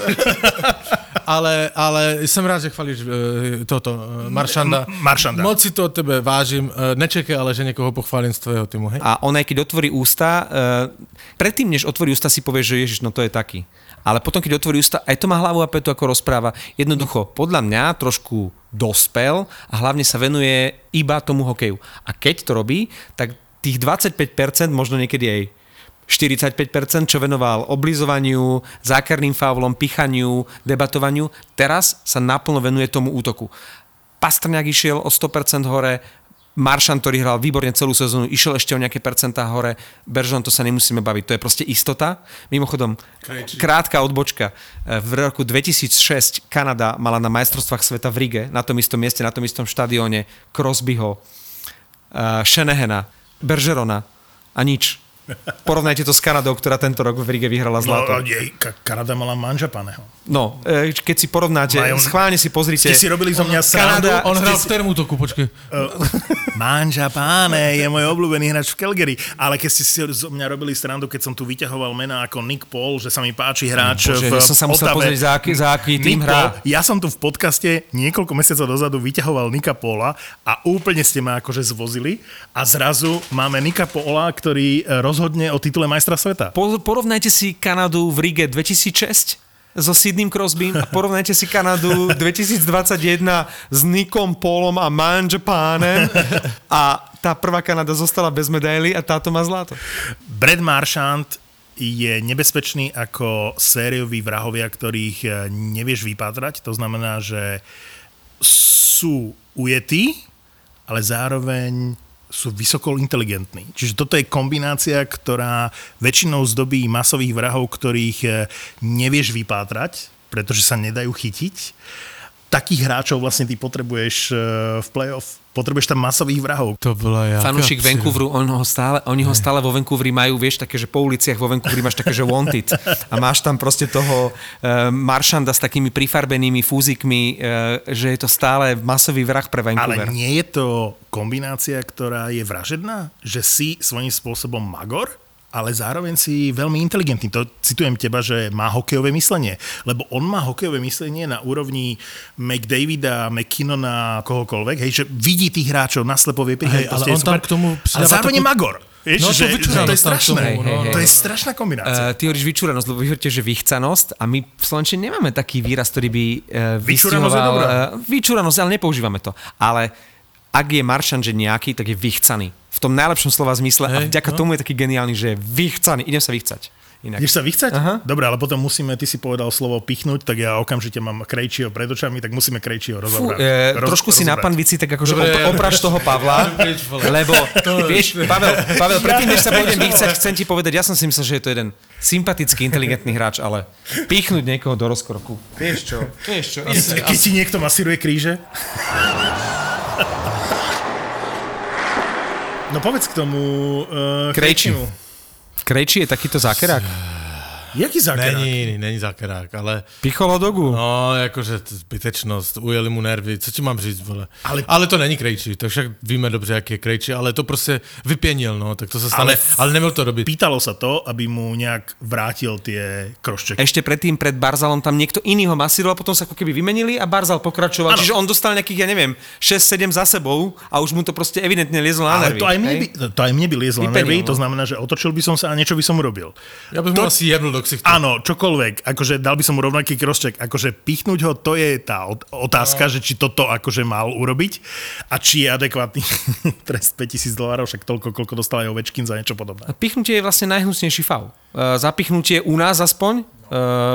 ale, ale jsem rád, že chvalíš uh, toto, uh, Maršanda. Maršanda. Moc si to od tebe vážim. Uh, nečekaj ale, že niekoho pochválim z tvojho týmu, hej? A on aj keď otvorí ústa, uh, predtým, než otvorí ústa, si povie, že ježiš, no to je taký. Ale potom, keď otvorí ústa, aj to má hlavu a petu, ako rozpráva. Jednoducho, podľa mňa trošku dospel a hlavne sa venuje iba tomu hokeju. A keď to robí, tak tých 25%, možno niekedy aj 45%, čo venoval oblizovaniu, zákerným faulom, pichaniu, debatovaniu. Teraz sa naplno venuje tomu útoku. Pastrňák išiel o 100% hore, Maršan, ktorý hral výborne celú sezónu, išiel ešte o nejaké percentá hore. Beržon, to sa nemusíme baviť, to je proste istota. Mimochodom, Krejči. krátka odbočka. V roku 2006 Kanada mala na majstrovstvách sveta v Rige, na tom istom mieste, na tom istom štadióne, Crosbyho, Shanahana, Bergerona a nič. Porovnajte to s Kanadou, ktorá tento rok v Rige vyhrala no, zlato. No, jej, Kanada mala manžapaného. No, e, keď si porovnáte, Majú... schválne si pozrite. Ste si robili zo mňa srandu. Kanada, on hral si... v termutoku, počkej. Uh, manžapáne je môj obľúbený hráč v Calgary, ale keď ste si zo mňa robili srandu, keď som tu vyťahoval mená ako Nick Paul, že sa mi páči hráč Bože, v ja som sa musel pozrieť, za aký, za aký tým hrá. Ja som tu v podcaste niekoľko mesiacov dozadu vyťahoval Nika Paula a úplne ste ma akože zvozili a zrazu máme Nika Paula, ktorý rozhodne o titule majstra sveta. Po, porovnajte si Kanadu v Rige 2006 so Sidným Crosbym a porovnajte si Kanadu 2021 s Nikom Polom a Manjapánem a tá prvá Kanada zostala bez medaily a táto má zlato. Brad Marchand je nebezpečný ako sériový vrahovia, ktorých eh, nevieš vypátrať. To znamená, že sú ujetí, ale zároveň sú vysoko inteligentní. Čiže toto je kombinácia, ktorá väčšinou zdobí masových vrahov, ktorých eh, nevieš vypátrať, pretože sa nedajú chytiť. Takých hráčov vlastne ty potrebuješ eh, v playoff potrebuješ tam masových vrahov. To bola ja. Fanúšik Vancouveru, on ho stále, oni ho stále vo Vancouveri majú, vieš, také, že po uliciach vo Vancouveri máš také, že wanted. A máš tam proste toho uh, maršanda s takými prifarbenými fúzikmi, uh, že je to stále masový vrah pre Vancouver. Ale nie je to kombinácia, ktorá je vražedná? Že si svojím spôsobom magor? Ale zároveň si veľmi inteligentný. To citujem teba, že má hokejové myslenie. Lebo on má hokejové myslenie na úrovni McDavida, McKinnona, kohokoľvek, hej, že vidí tých hráčov, naslepo vie prihať. Ale on tam k tomu Ale zároveň takú... Magor. Vieš, no, že, že, to je strašné. Tomu, no, no, to je strašná kombinácia. Uh, ty hovoríš vyčúranosť, lebo vy že vychcanosť a my v Slovenčine nemáme taký výraz, ktorý by uh, vyčúranosť je dobrá. Uh, vyčúranosť, ale nepoužívame to. Ale ak je Maršan, že nejaký, tak je vychcaný. Tom najlepšom slova zmysle Hej, a vďaka no. tomu je taký geniálny, že je vychcaný. Idem sa vychcať. Inak. Ideš sa vychcať? Aha. Dobre, ale potom musíme, ty si povedal slovo pichnúť, tak ja okamžite mám Krejčího pred očami, tak musíme Krejčího Fú, rozobrať. e, Roz- trošku si na rozobrať. panvici, tak akože Dobre. op- opraš toho Pavla, lebo vieš, Pavel, Pavel, predtým, než sa pôjdem vychcať, chcem ti povedať, ja som si myslel, že je to jeden sympatický, inteligentný hráč, ale pichnúť niekoho do rozkroku. Vieš čo? Vieš čo? Keď, keď si niekto masíruje kríže? No povedz k tomu uh, Krejči. Krejčimu. Krejči je takýto zákerák? Jaký zákerák? Není, není zákerák, ale Picholo dogu. no, jakože zbytečnost, ujeli mu nervy, co ti mám říct, vole. Ale- Ale, ale to není Krejčí, to však víme dobře, jak je Krejčí, ale to prostě vypěnil, no, tak to se stane, Ale- ale, ale nebyl to robiť. Pýtalo sa to, aby mu nejak vrátil tie kroščeky. Ešte predtým, pred Barzalom, tam niekto iný ho masíroval, potom sa ako keby vymenili a Barzal pokračoval. Áno. Čiže on dostal nejakých, ja neviem, 6-7 za sebou a už mu to proste evidentne liezlo na Ale nervy. to aj, mne by, to aj mne by liezlo na nervy, no. to znamená, že otočil by som sa a niečo by som urobil. Já bych To- mu asi jebnul do ksichtu. Áno, čokoľvek, akože dal by som mu rovnaký krošček, akože pichnúť ho, to je tá ot- otázka, že či toto akože mal urobiť a či je adekvátny trest 5000 dolárov, však toľko, koľko dostal aj Ovečkin za niečo podobné. Pichnutie je vlastne najhnusnejší faul. Uh, zapichnutie u nás aspoň,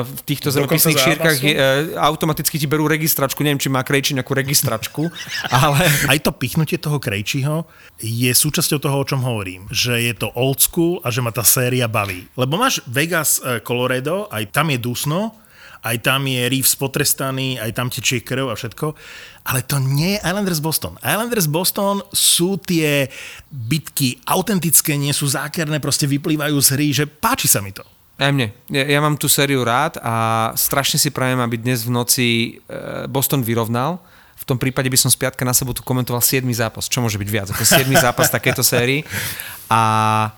v týchto zemepisných šírkach je, uh, automaticky ti berú registračku, neviem, či má Krejči nejakú registračku, ale Aj to pichnutie toho Krejčího je súčasťou toho, o čom hovorím. Že je to old school a že ma tá séria baví. Lebo máš Vegas eh, Colorado, aj tam je dusno, aj tam je Reeves potrestaný, aj tam tečie krv a všetko. Ale to nie je Islanders Boston. Islanders Boston sú tie bitky autentické, nie sú zákerné, proste vyplývajú z hry, že páči sa mi to. Aj mne. Ja, ja mám tú sériu rád a strašne si prajem, aby dnes v noci uh, Boston vyrovnal. V tom prípade by som z piatka na sobotu komentoval 7. zápas, čo môže byť viac ako 7. zápas takéto sérii. A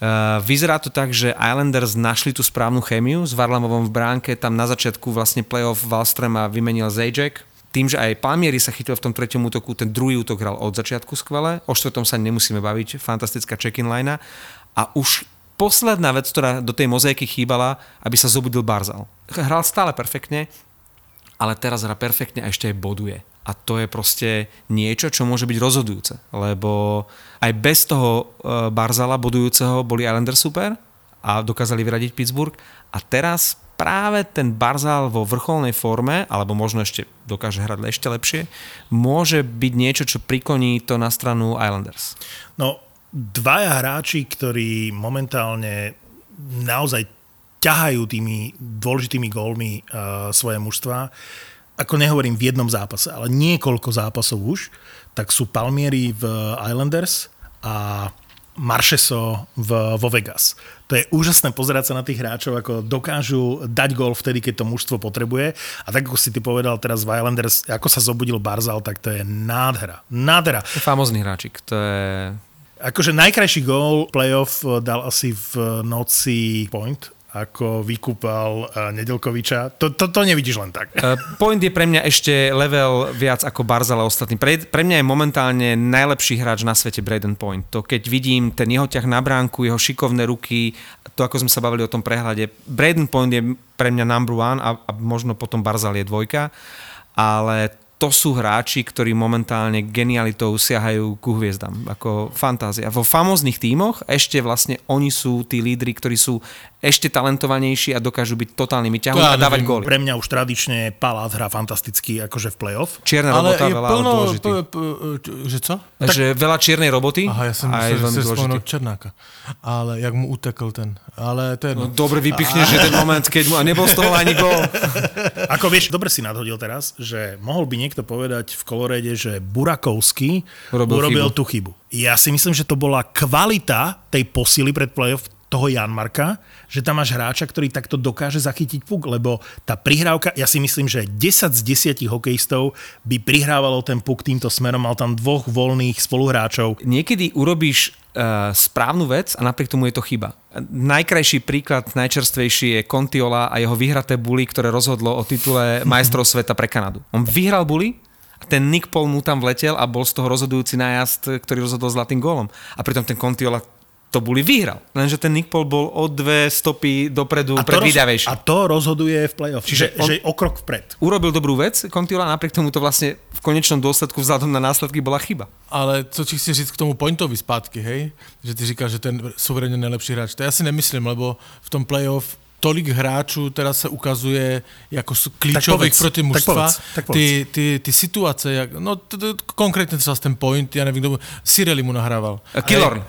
Uh, vyzerá to tak, že Islanders našli tú správnu chémiu s Varlamovom v bránke, tam na začiatku vlastne playoff Wallström a vymenil Zajac. Tým, že aj Palmieri sa chytil v tom treťom útoku, ten druhý útok hral od začiatku skvele, o štvrtom sa nemusíme baviť, fantastická check-in line a už posledná vec, ktorá do tej mozaiky chýbala, aby sa zobudil Barzal. Hral stále perfektne, ale teraz hrá perfektne a ešte aj boduje. A to je proste niečo, čo môže byť rozhodujúce. Lebo aj bez toho e, Barzala bodujúceho boli Islanders super a dokázali vyradiť Pittsburgh. A teraz práve ten Barzal vo vrcholnej forme, alebo možno ešte dokáže hrať ešte lepšie, môže byť niečo, čo prikoní to na stranu Islanders. No, dvaja hráči, ktorí momentálne naozaj ťahajú tými dôležitými gólmi uh, svoje mužstva, ako nehovorím v jednom zápase, ale niekoľko zápasov už, tak sú Palmieri v Islanders a Maršeso v, vo Vegas. To je úžasné pozerať sa na tých hráčov, ako dokážu dať gól vtedy, keď to mužstvo potrebuje. A tak ako si ty povedal teraz v Islanders, ako sa zobudil Barzal, tak to je nádhera. Nádhera. To je famózny hráčik. To je... Akože najkrajší gól playoff eh, dal asi v noci Point, ako vykúpal eh, Nedelkoviča. To, to, to nevidíš len tak. Point je pre mňa ešte level viac ako Barzal a ostatní. Pre, pre mňa je momentálne najlepší hráč na svete Braden Point. To keď vidím ten jeho ťah na bránku, jeho šikovné ruky, to ako sme sa bavili o tom prehľade. Braden Point je pre mňa number one a, a možno potom Barzal je dvojka, ale to sú hráči, ktorí momentálne genialitou siahajú ku hviezdam, ako fantázia. Vo famóznych tímoch ešte vlastne oni sú tí lídry, ktorí sú ešte talentovanejší a dokážu byť totálnymi ťahmi ja a dávať góly. Pre mňa už tradične Palát hrá fantasticky akože v playoff. Čierna Ale robota je veľa plno, dôležitý. p, p, že co? Takže veľa čiernej roboty Aha, ja jsem a myslel, že je veľmi dôležitý. Černáka. Ale jak mu utekl ten. Ale to je No, dobre vypichneš, že ten moment, keď mu, a nebol z toho ani gól. Ako vieš, dobre si nadhodil teraz, že mohol by niekto povedať v kolorede, že Burakovský Urobil urobil, chybu. tú chybu. Ja si myslím, že to bola kvalita tej posily pred playoff toho Janmarka, že tam máš hráča, ktorý takto dokáže zachytiť puk, lebo tá prihrávka, ja si myslím, že 10 z 10 hokejistov by prihrávalo ten puk týmto smerom, mal tam dvoch voľných spoluhráčov. Niekedy urobíš správnu vec a napriek tomu je to chyba. Najkrajší príklad, najčerstvejší je Contiola a jeho vyhraté buly, ktoré rozhodlo o titule majstrov sveta pre Kanadu. On vyhral buly, a ten Nick Paul mu tam vletel a bol z toho rozhodujúci nájazd, ktorý rozhodol zlatým gólom. A pritom ten Contiola to boli vyhral. Lenže ten Nick Paul bol o dve stopy dopredu A to, roz, predvídavejší. a to rozhoduje v play-off, Čiže Čiže že, on- že o krok vpred. Urobil dobrú vec, Contiola, napriek tomu to vlastne v konečnom dôsledku vzhľadom na následky bola chyba. Ale co ti chci říct k tomu pointovi zpátky, hej? Že ty říkáš, že ten suverénně nejlepší hráč. To já si nemyslím, lebo v tom playoff tolik hráčů teda se ukazuje jako s- klíčových povedz, pro ty tak mužstva. povedz, tak povedz. ty, ty, jak, no t, t, konkrétně třeba ten point, já nevím, kdo, Sireli mu nahrával. Uh,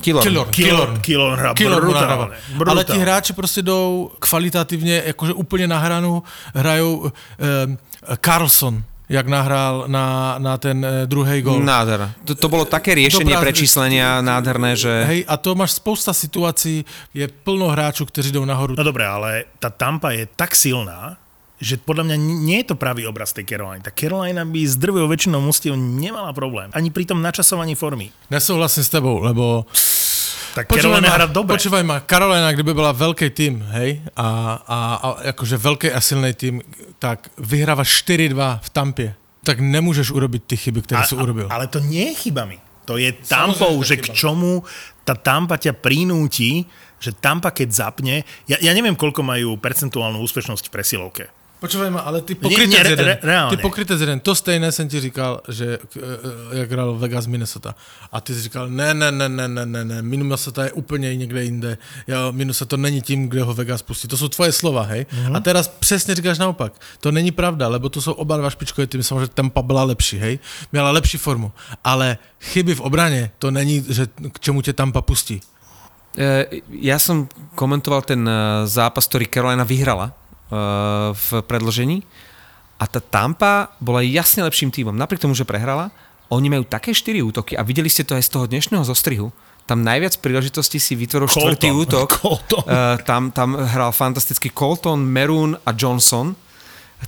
Killorn. Killorn, Killorn hrá Killorn mu brutálne. brutálne. Ale ti hráči prostě jdou kvalitativně, jakože úplně na hranu, hrajou um, Carlson, jak nahrál na, na ten uh, druhý gol. Nádhera. To, to bolo také riešenie Dobrá- prečíslenia nádherné, že... Hej, a to máš spousta situací, je plno hráčů, kteří jdou nahoru. No dobre, ale tá Tampa je tak silná, že podľa mňa nie je to pravý obraz tej Caroliny. Tá Carolina by s drvou väčšinou mustiev nemala problém. Ani pri tom načasovaní formy. Nesouhlasím s tebou, lebo... Tak Carolina hrá dobre. počúvaj ma, Carolina, kdyby byla velký tým, hej, a, a, a jakože velký a silný tým, tak vyhráva 4-2 v Tampě. Tak nemůžeš urobit ty chyby, které si urobil. ale to nie je chybami. To je Tampou, Samozrejme, že k čomu tá Tampa ťa prinúti, že Tampa keď zapne, ja, ja neviem, koľko majú percentuálnu úspešnosť v presilovke. Počúvaj ma, ale ty pokrytec nie, re- jeden. re- reálne. Ty pokrytec jeden. To stejné jsem ti říkal, že eh, jak hrál Vegas Minnesota. A ty jsi říkal, ne, ne, ne, ne, ne, ne, ne, Minnesota je úplně někde jinde. Ja, Minnesota to není tím, kde ho Vegas pustí. To jsou tvoje slova, hej? Mhm. A teraz přesně říkáš naopak. To není pravda, lebo to jsou oba dva špičkové týmy. Samozřejmě Tampa byla lepší, hej? Měla lepší formu. Ale chyby v obraně, to není, že k čemu tě Tampa pustí. E, Ja som komentoval ten e, zápas, ktorý Carolina vyhrala v predložení a tá Tampa bola jasne lepším tímom. Napriek tomu, že prehrala, oni majú také štyri útoky a videli ste to aj z toho dnešného zostrihu. Tam najviac príležitostí si vytvoril štvrtý útok. Colton. E, tam, tam hral fantasticky Colton, Maroon a Johnson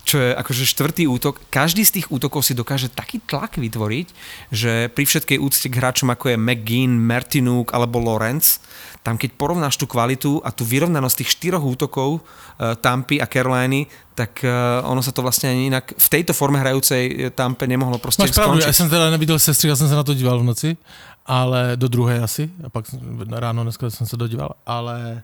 čo je akože štvrtý útok. Každý z tých útokov si dokáže taký tlak vytvoriť, že pri všetkej úcte k hráčom ako je McGinn, Martinuk alebo Lawrence, tam keď porovnáš tú kvalitu a tú vyrovnanosť tých štyroch útokov uh, Tampy a Caroliny, tak uh, ono sa to vlastne ani inak v tejto forme hrajúcej eh, Tampe nemohlo proste Máš pravdu, skončiť. jsem teda neviděl sestřih, já jsem se na to díval v noci, ale do druhé asi, a pak ráno dneska jsem se dodíval, ale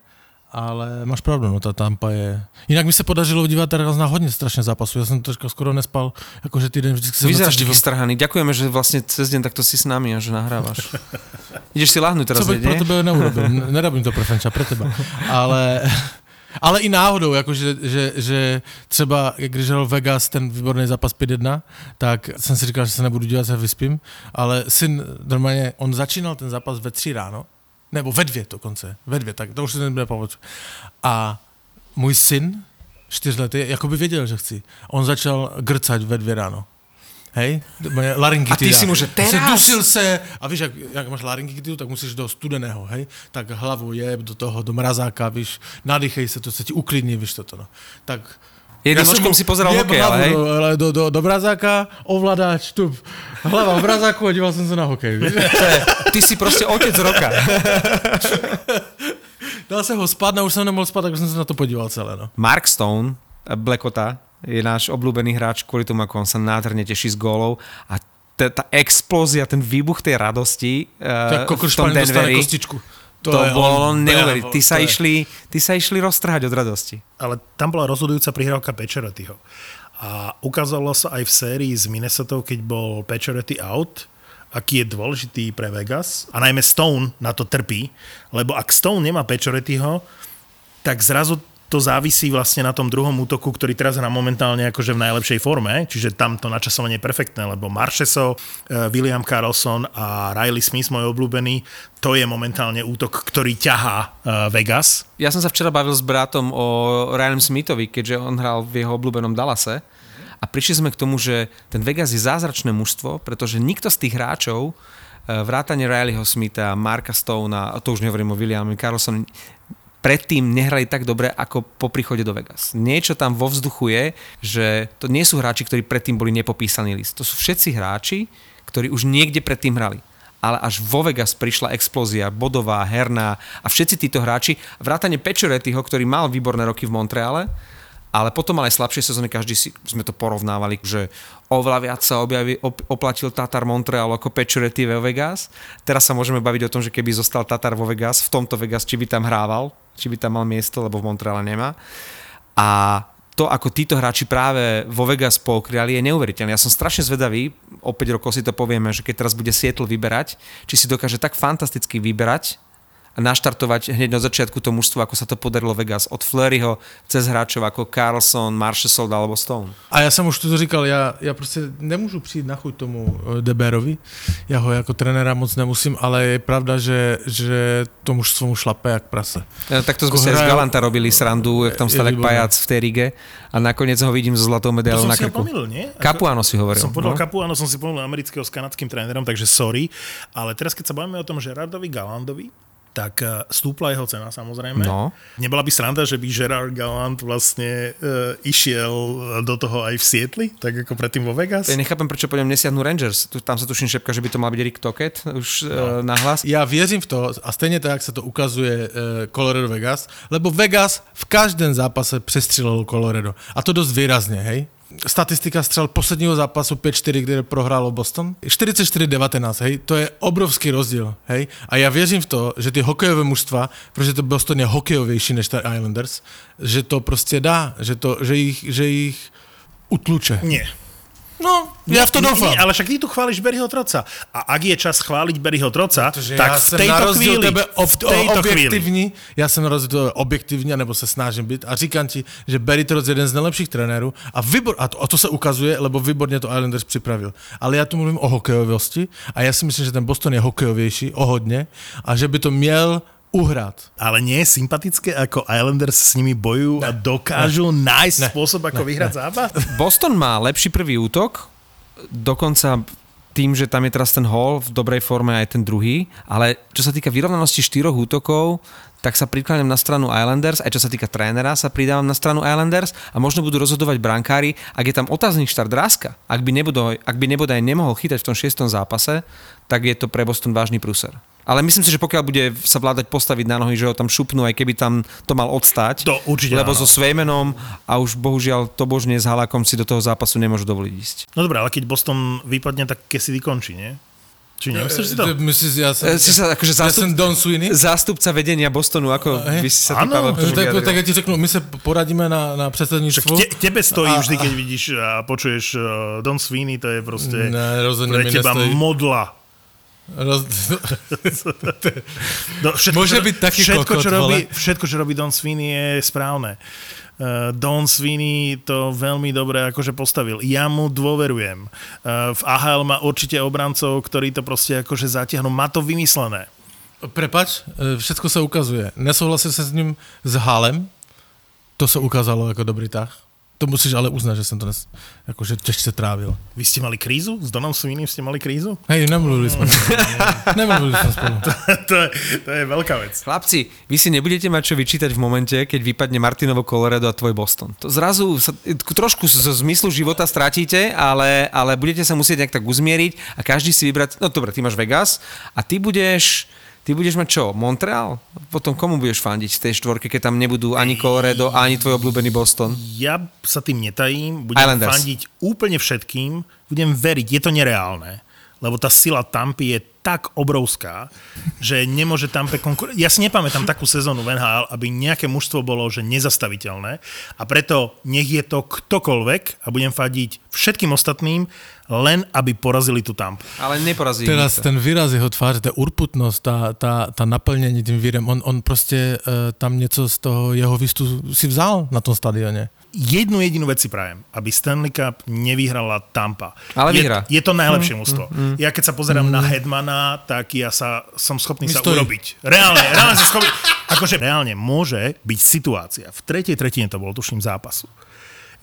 ale máš pravdu, no ta Tampa je... Jinak mi se podařilo dívat teraz na hodně strašně zápasů, já jsem troška skoro nespal, jakože týden vždycky se Vyzeráš taký strhaný. Ďakujeme, že vlastne cez deň takto si s nami a že nahrávaš. Ideš si láhnuť teraz, Co bych pro tebe neurobil, nerobím to pro Fenča, pro teba. Ale, ale i náhodou, jakože, že, že třeba, když hrál Vegas ten výborný zápas 5-1, tak jsem si říkal, že se nebudu dívat, se vyspím, ale syn normálně, on začínal ten zápas ve 3 ráno, nebo ve dvě dokonce, ve dvě, tak to už si nebude pamatovat. A můj syn, čtyřletý, jako by věděl, že chci. On začal grcat ve dvě ráno. Hej? Laryngitida. A ty si mu, že teraz? dusil se a víš, jak, jak máš laryngitidu, tak musíš do studeného, hej? Tak hlavu jeb do toho, do mrazáka, víš, nadýchej se, to se ti uklidní, víš toto, no. Tak Jedným som očkom mu si pozeral hokej, ale hej? Do, do, do, mrazáka, ovládač, tu, hlava v mrazáku a díval jsem se na hokej? Ty si proste otec roka. Dal jsem ho spát, no už jsem nemohl spát, tak jsem se na to podíval celé, no. Mark Stone, Blackota, je náš obľúbený hráč kvôli tomu, ako on sa nádherne teší z gólov a t- tá explózia, ten výbuch tej radosti uh, v tom Denveri, kostičku. To, to je bolo on, neuveriteľné. Ty sa, išli, ty sa išli roztrhať od radosti. ale tam bola rozhodujúca prihrávka Pečeretyho. A ukázalo sa aj v sérii s Minnesota, keď bol Pečerety out, aký je dôležitý pre Vegas. A najmä Stone na to trpí, lebo ak Stone nemá Pečeretyho, tak zrazu to závisí vlastne na tom druhom útoku, ktorý teraz hrá momentálne akože v najlepšej forme, čiže tam to načasovanie je perfektné, lebo Marcheso, eh, William Carlson a Riley Smith, môj obľúbený, to je momentálne útok, ktorý ťahá eh, Vegas. Ja som sa včera bavil s bratom o Ryanem Smithovi, keďže on hral v jeho obľúbenom Dallase a prišli sme k tomu, že ten Vegas je zázračné mužstvo, pretože nikto z tých hráčov eh, vrátane Rileyho Smitha, Marka Stona, a to už nehovorím o Williamovi Carlson, predtým nehrali tak dobre ako po príchode do Vegas. Niečo tam vo vzduchu je, že to nie sú hráči, ktorí predtým boli nepopísaný list. To sú všetci hráči, ktorí už niekde predtým hrali. Ale až vo Vegas prišla explózia, bodová, herná a všetci títo hráči, vrátane Pečoretyho, ktorý mal výborné roky v Montreale, ale potom ale aj slabšie sezóny, každý si, sme to porovnávali, že oveľa viac sa objaví, op, oplatil Tatar Montreal ako Pečurety vo Vegas. Teraz sa môžeme baviť o tom, že keby zostal Tatar vo Vegas, v tomto Vegas, či by tam hrával, či by tam mal miesto, lebo v Montreale nemá. A to, ako títo hráči práve vo Vegas pokriali, je neuveriteľné. Ja som strašne zvedavý, o 5 rokov si to povieme, že keď teraz bude Seattle vyberať, či si dokáže tak fantasticky vyberať naštartovať hneď na začiatku to mužstvo, ako sa to podarilo Vegas. Od Fleuryho cez hráčov ako Carlson, Marshall alebo Stone. A já jsem už to říkal, já, já prostě nemůžu přijít na chuť tomu eh, Deberovi. Já ho jako trenéra moc nemusím, ale je pravda, že, že to mužstvo mu šlape jak prase. Ja, takto sme si aj z Galanta robili srandu, jak tam jak pajac v tej Rige a nakoniec ho vidím so zlatou To medailou som na krku. pomýlil, nie? Ako- Capuano si hovoril. Som povedal no? Kapu, áno, som si pomýlil amerického s kanadským trénerom, takže sorry. Ale teraz, keď sa bavíme o tom Gerardovi Galandovi, tak eh, stúpla jeho cena samozrejme. No. Nebola by sranda, že by Gerard Galant vlastne e, išiel do toho aj v Sietli, tak ako predtým vo Vegas? Ja nechápem, prečo po ňom nesiahnu Rangers. Tam sa tuším šepka, že by to mal byť Rick Tocket už no. na hlas. Já věřím v to, a stejně tak, jak se to ukazuje eh, Colorado Vegas, lebo Vegas v každém zápase přestřelil Colorado. A to dost výrazně, hej? Statistika střel posledního zápasu 5-4, kde prohrálo Boston. 44-19, hej? To je obrovský rozdíl, hej? A já věřím v to, že ty hokejové mužstva, protože to Boston je hokejovější než ta Islanders, že to prostě dá, že, to, že, jich, že jich utluče. Nie. No, já v to. Nie, ale však ty tu chváliš Berryho Troca. A ak je čas chváliť Berryho Troca, Protože tak já v na tejto chvíli, tebe ob, v tejto chvíli, objektivní, já jsem na rozdíl tebe objektivní, nebo se snažím být a říkám ti, že Barry Trotz je jeden z nejlepších trenérů a, vybor, a, to, a to se ukazuje, lebo výborně to Islanders připravil. Ale já tu mluvím o hokejovosti a já si myslím, že ten Boston je hokejovější o hodně a že by to měl uhrát. ale nie je sympatické, ako Islanders s nimi bojujú a dokážu nájsť Ne. spôsob, ako vyhrať zápas? Boston má lepší prvý útok, dokonca tým, že tam je teraz ten Hall v dobrej forme aj ten druhý, ale čo sa týka vyrovnanosti štyroch útokov, tak sa prikláňam na stranu Islanders, aj čo sa týka trénera sa pridávam na stranu Islanders a možno budú rozhodovať brankári, ak je tam otáznik štart Ráska, ak by, nebodaj, ak by nebodaj nemohol chytať v tom šiestom zápase, tak je to pre Boston vážny prúser. Ale myslím si, že pokiaľ bude sa vládať postaviť na nohy, že ho tam šupnú, aj keby tam to mal odstať, To určite lebo áno. so Svejmenom a už bohužiaľ to božne s Halakom si do toho zápasu nemôžu dovoliť ísť. No dobré, ale keď Boston vypadne, tak keď si vykončí, nie? Či nemyslíš si to? Myslíš, já jsem, E, si sa akože zástup, jsem Don Sweeney? zástupca vedenia Bostonu, ako Hej. by si sa Áno. Pavel, tak, vyjadril? tak já ti řeknu, my se poradíme na, na předsednictvo. Te, tebe stojí A- vždy, keď vidíš a počuješ uh, Don Sweeney, to je proste Ne, pre teba nestojí. modla. Roz... No, všetko, Môže čo- byť taký všetko, čo kokot, robí, vole. všetko, čo robí Don Sweeney je správne. Uh, Don Sweeney to veľmi dobre akože postavil. Ja mu dôverujem. Uh, v AHL má určite obrancov, ktorí to proste akože zatiahnu. Má to vymyslené. Prepač, e, všetko se ukazuje. Nesouhlasil se s ním s Halem, to se ukázalo jako dobrý tah. To musíš ale uznat, že jsem to nes, jakože těžce trávil. Vy ste mali krízu? S Donom Sweeney ste mali krízu? Hej, nemluvili jsme. nemluvili jsme spolu. to, je, to je veľká vec. Chlapci, vy si nebudete mať čo vyčítať v momente, keď vypadne Martinovo Colorado a tvoj Boston. To zrazu sa, trošku z z zmyslu života stratíte, ale, ale budete sa musieť nejak tak uzmieriť a každý si vybrať, no dobre, ty máš Vegas a ty budeš, ty budeš mať čo, Montreal? Potom komu budeš fandiť v tej štvorke, keď tam nebudú ani Colorado, ani tvoj obľúbený Boston? Ja sa tým netajím, budem Islanders. fandiť úplne všetkým, budem veriť, je to nereálne, lebo tá sila Tampy je tak obrovská, že nemôže Tampe konkurovať. Ja si nepamätám takú sezónu v NHL, aby nejaké mužstvo bolo že nezastaviteľné a preto nech je to ktokoľvek a budem fadiť všetkým ostatným, len aby porazili tú Tampu. Ale neporazí Teraz nikto. ten výraz jeho tváře, ta urputnost, ta, ta, ta naplnění tím vírem, on, on prostě uh, tam něco z toho jeho výstu si vzal na tom stadioně. Jednu jedinú vec si prajem, aby Stanley Cup nevyhrala Tampa. Ale je, vyhrá. Je to najlepšie mužstvo. Ja keď sa pozerám na Hedmana, tak ja sa, som schopný Mi sa stojí. urobiť. Reálne, reálne som schopný. Akože reálne môže byť situácia, v tretej tretine to bol, tuším, zápasu,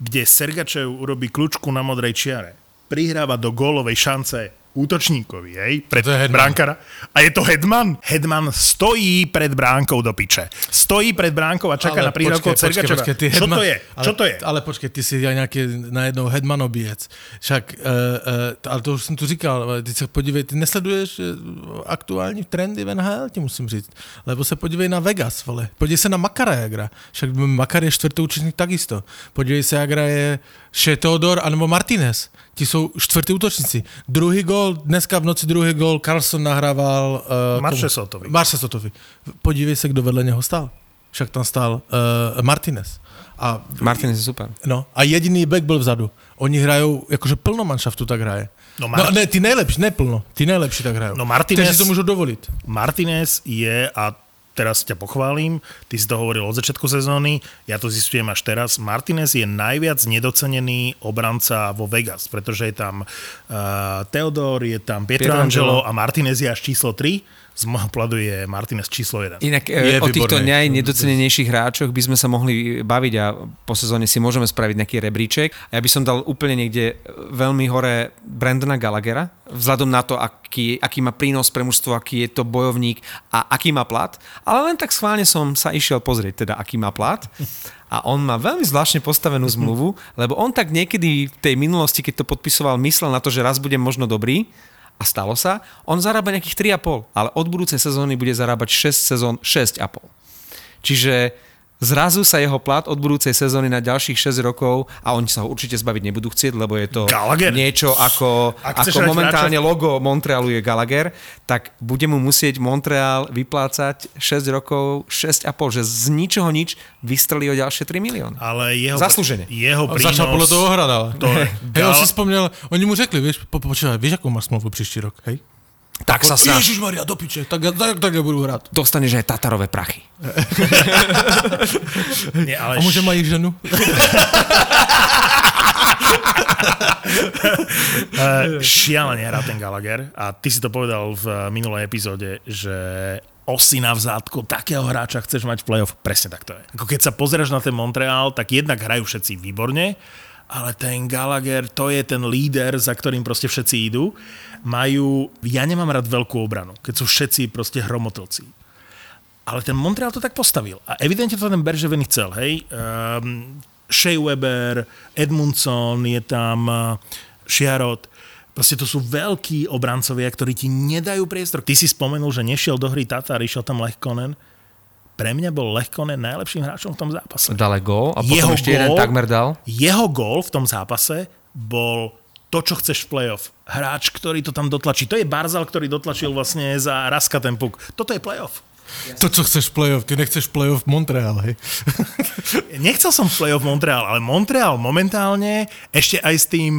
kde Sergačev urobí kľúčku na modrej čiare, prihráva do gólovej šance útočníkovi, hej, pred To je bránkara. A je to Hedman? Hedman stojí pred bránkou do piče. Stojí pred bránkou a čaká na príhrávku od Sergačeva. ty Čo Hedman- to je? Ale, Čo to je? Ale počkej, ty si aj nejaký najednou Hedmanobíjec. Však, uh, uh, ale to už jsem tu říkal, ale ty se podívej, ty nesleduješ eh, aktuální trendy v NHL, ti musím říct. Lebo se podívej na Vegas, vole. Podívej se na Makara, jak hra. Však Makar je čtvrtý útočník takisto. Podívej se, jak hraje Shea Theodor anebo Martinez. Ti jsou čtvrtý útočníci. Druhý gol, dneska v noci druhý gol, Carlson nahrával... Uh, Marchesotovi. Marchesotovi. Podívej se, kdo vedle něho stál. Však tam stál uh, Martinez. A, Martinez je super. no, a jediný back byl vzadu. Oni hrajou, jakože plno manšaftu tak hraje. No, No, Mar- no ne, ty nejlepší, ne plno, ty nejlepší tak hrajou. No, Martinez- Kteří to můžou dovolit. Martinez je, a teraz ťa pochválim, ty si to hovoril od začiatku sezóny, ja to zistujem až teraz, Martinez je najviac nedocenený obranca vo Vegas, pretože je tam uh, Theodor, je tam Pietrangelo Pietrangelo. a Martinez je až číslo 3, z môjho pohľadu je Martinez číslo 1. Inak Je je o týchto výborný. najnedocenenejších hráčoch by sme sa mohli baviť a po sezóne si môžeme spraviť nejaký rebríček. A ja by som dal úplne niekde veľmi hore Brandona Gallaghera, vzhľadom na to, aký, aký má prínos pre mužstvo, aký je to bojovník a aký má plat. Ale len tak schválne som sa išiel pozrieť, teda aký má plat. A on má veľmi zvláštne postavenú zmluvu, lebo on tak niekedy v tej minulosti, keď to podpisoval, myslel na to, že raz budem možno dobrý, a stalo sa, on zarába nejakých 3,5, ale od budúcej sezóny bude zarábať 6 sezón 6,5. Čiže zrazu sa jeho plat od budúcej sezóny na ďalších 6 rokov a oni sa ho určite zbaviť nebudú chcieť, lebo je to Gallagher. niečo ako, ako momentálne hráča- logo Montrealu je Gallagher, tak bude mu musieť Montreal vyplácať 6 rokov 6,5, že z ničoho nič vystrelí o ďalšie 3 milióny. Ale jeho, Zaslúžene. jeho prínos... začal podle toho hrát, ale. To je, Hej, on si vzpomněl, oni mu řekli, víš, po, počúvaj, víš, jakou máš smlouvu příští rok, hej? Tak sa snaž. Ježiš Maria, do piče, tak, tak, tak ja budu hrát. Dostaneš aj Tatarové prachy. nie, ale A může mají ženu? Uh, šialene hrá ten Gallagher a ty si to povedal v eh, minulej epizóde, že osy na vzádku, takého hráča chceš mať v play-off. Presne tak to je. Ako keď sa pozrieš na ten Montreal, tak jednak hrajú všetci výborne, ale ten Gallagher, to je ten líder, za ktorým proste všetci idú. Majú, ja nemám rád veľkú obranu, keď sú všetci proste hromotlci. Ale ten Montreal to tak postavil. A evidentne to ten Berževin chcel, hej. Um, Shea Weber, Edmundson, je tam Šiarot. Proste to sú veľkí obrancovia, ktorí ti nedajú priestor. Ty si spomenul, že nešiel do hry Tatar, išiel tam Lechkonen. Pre mňa bol Lechkonen najlepším hráčom v tom zápase. Dal gól a potom Jeho ešte jeden gól- takmer dal. Jeho gól v tom zápase bol to, čo chceš v playoff. Hráč, ktorý to tam dotlačí. To je Barzal, ktorý dotlačil vlastne za Raska ten puk. Toto je playoff. To, co chceš v playoff, ty nechceš v playoff Montreal, hej? Nechcel som v playoff Montreal, ale Montreal momentálne ešte aj s tým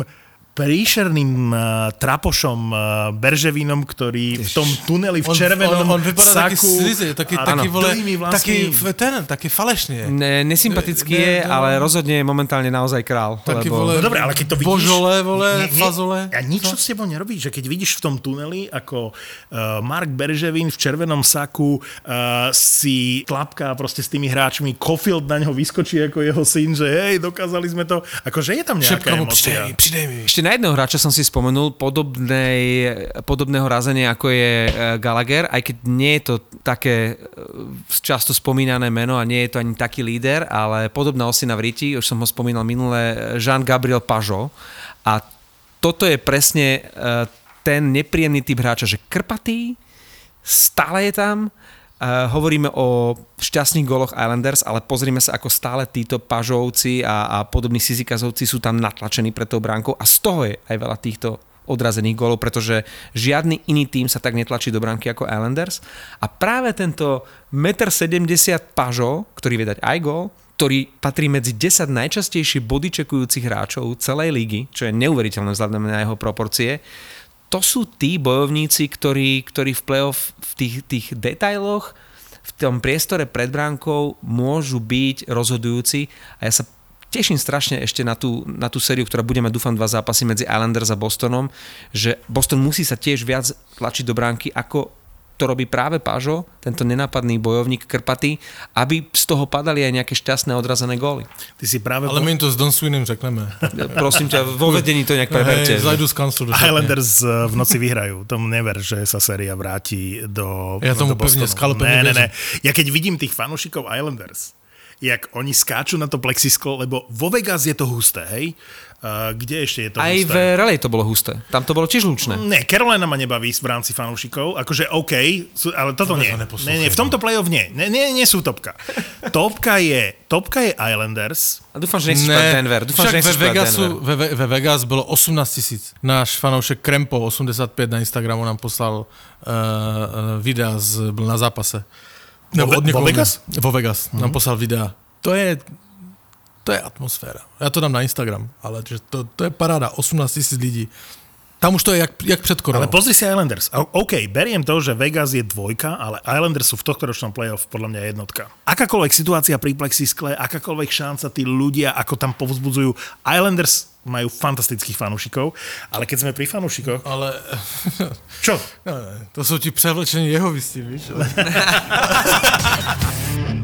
príšerným uh, trapošom uh, Berževínom, ktorý v tom tuneli v červenom on, on vypadá taký saku slizý, taký, a taký, vole, taký, ten, taký falešný je. Ne, nesympatický Ne, je, ne, ale rozhodne je momentálne naozaj král. Taký, lebo... vole, No dobre, ale keď to vidíš... Božole, vole, Nie, nie, fazole. A nič to s tebou nerobí, že keď vidíš v tom tuneli, ako uh, Mark Berževín v červenom saku uh, si tlapká proste s tými hráčmi, Kofield na ňo vyskočí ako jeho syn, že hej, dokázali sme to. Akože je tam nejaká Šepka emocia. přidej mi, přidej mi. Ešte na jedného hráča som si spomenul podobnej, podobného razenia, ako je e, Gallagher, aj keď nie je to také e, často spomínané meno a nie je to ani taký líder, ale podobná osina v Riti, už som ho spomínal minule, Jean-Gabriel Pajot. A toto je presne e, ten nepríjemný typ hráča, že krpatý, stále je tam, Uh, hovoríme o šťastných goloch Islanders, ale pozrime sa, ako stále títo pažovci a, a podobní Sizikazovci sú tam natlačení pred tou bránkou a z toho je aj veľa týchto odrazených golov, pretože žiadny iný tým sa tak netlačí do bránky ako Islanders. A práve tento 1,70 m pažo, ktorý vie dať aj gol, ktorý patrí medzi 10 najčastejšie bodyčekujúcich hráčov celej ligy, čo je neuveriteľné vzhľadom na jeho proporcie, to sú tí bojovníci, ktorí, ktorí v play-off v tých, tých detailoch, v tom priestore pred bránkou môžu byť rozhodujúci. A ja sa teším strašne ešte na tú, na tú sériu, ktorá bude mať, dúfam, dva zápasy medzi Islanders a Bostonom, že Boston musí sa tiež viac tlačiť do bránky, ako to robí práve Pažo, tento nenápadný bojovník Krpaty, aby z toho padali aj nejaké šťastné odrazené góly. Ty si práve... Ale my im to s Don Sweenem řekneme. Prosím ťa, vo vedení to nejak preberte. Hej, zajdu z kanclu. Highlanders eh, v noci vyhrajú. Tomu never, že sa séria vráti do Ja tomu do pevne, skalo pevne ne, ne, ne. Ja keď vidím tých fanúšikov Islanders, jak oni skáču na to plexisklo, lebo vo Vegas je to husté, hej? Uh, kde ešte je to Aj husté? v relej to bolo husté. Tam to bolo tiež lučné. Ne, Carolina ma nebaví v rámci fanúšikov, akože OK, sú, ale toto nie. to Nie, nie, v tomto playoff nie. Nie, nie, nie sú topka. Topka je, topka je Islanders, A dúfam, že nechceš povedať Denver. Dúfam, Však že ve, Vegasu, Denver. ve, ve, ve Vegas bylo 18 tisíc. Náš fanoušek Krempo 85 na Instagramu nám poslal uh, videa, z, byl na zápase. Vo- vo někoho- Vegas? Vo Vegas. Mm-hmm. Nám poslal videa. To je, to je atmosféra. Já to dám na Instagram, ale že to, to je paráda. 18 tisíc lidí. Tam už to je jak, jak před koronou. ale pozri si Islanders. OK, beriem to, že Vegas je dvojka, ale Islanders sú v tohto ročnom playoff podľa mňa jednotka. Akákoľvek situácia pri plexiskle, akákoľvek šanca, tí ľudia, ako tam povzbudzujú. Islanders majú fantastických fanúšikov, ale keď sme pri fanúšikoch, Ale čo? ne, to jsou ti převlečení jeho víš?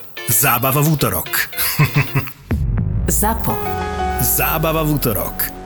Zábava v útorok. ZAPO. Zábava v útorok.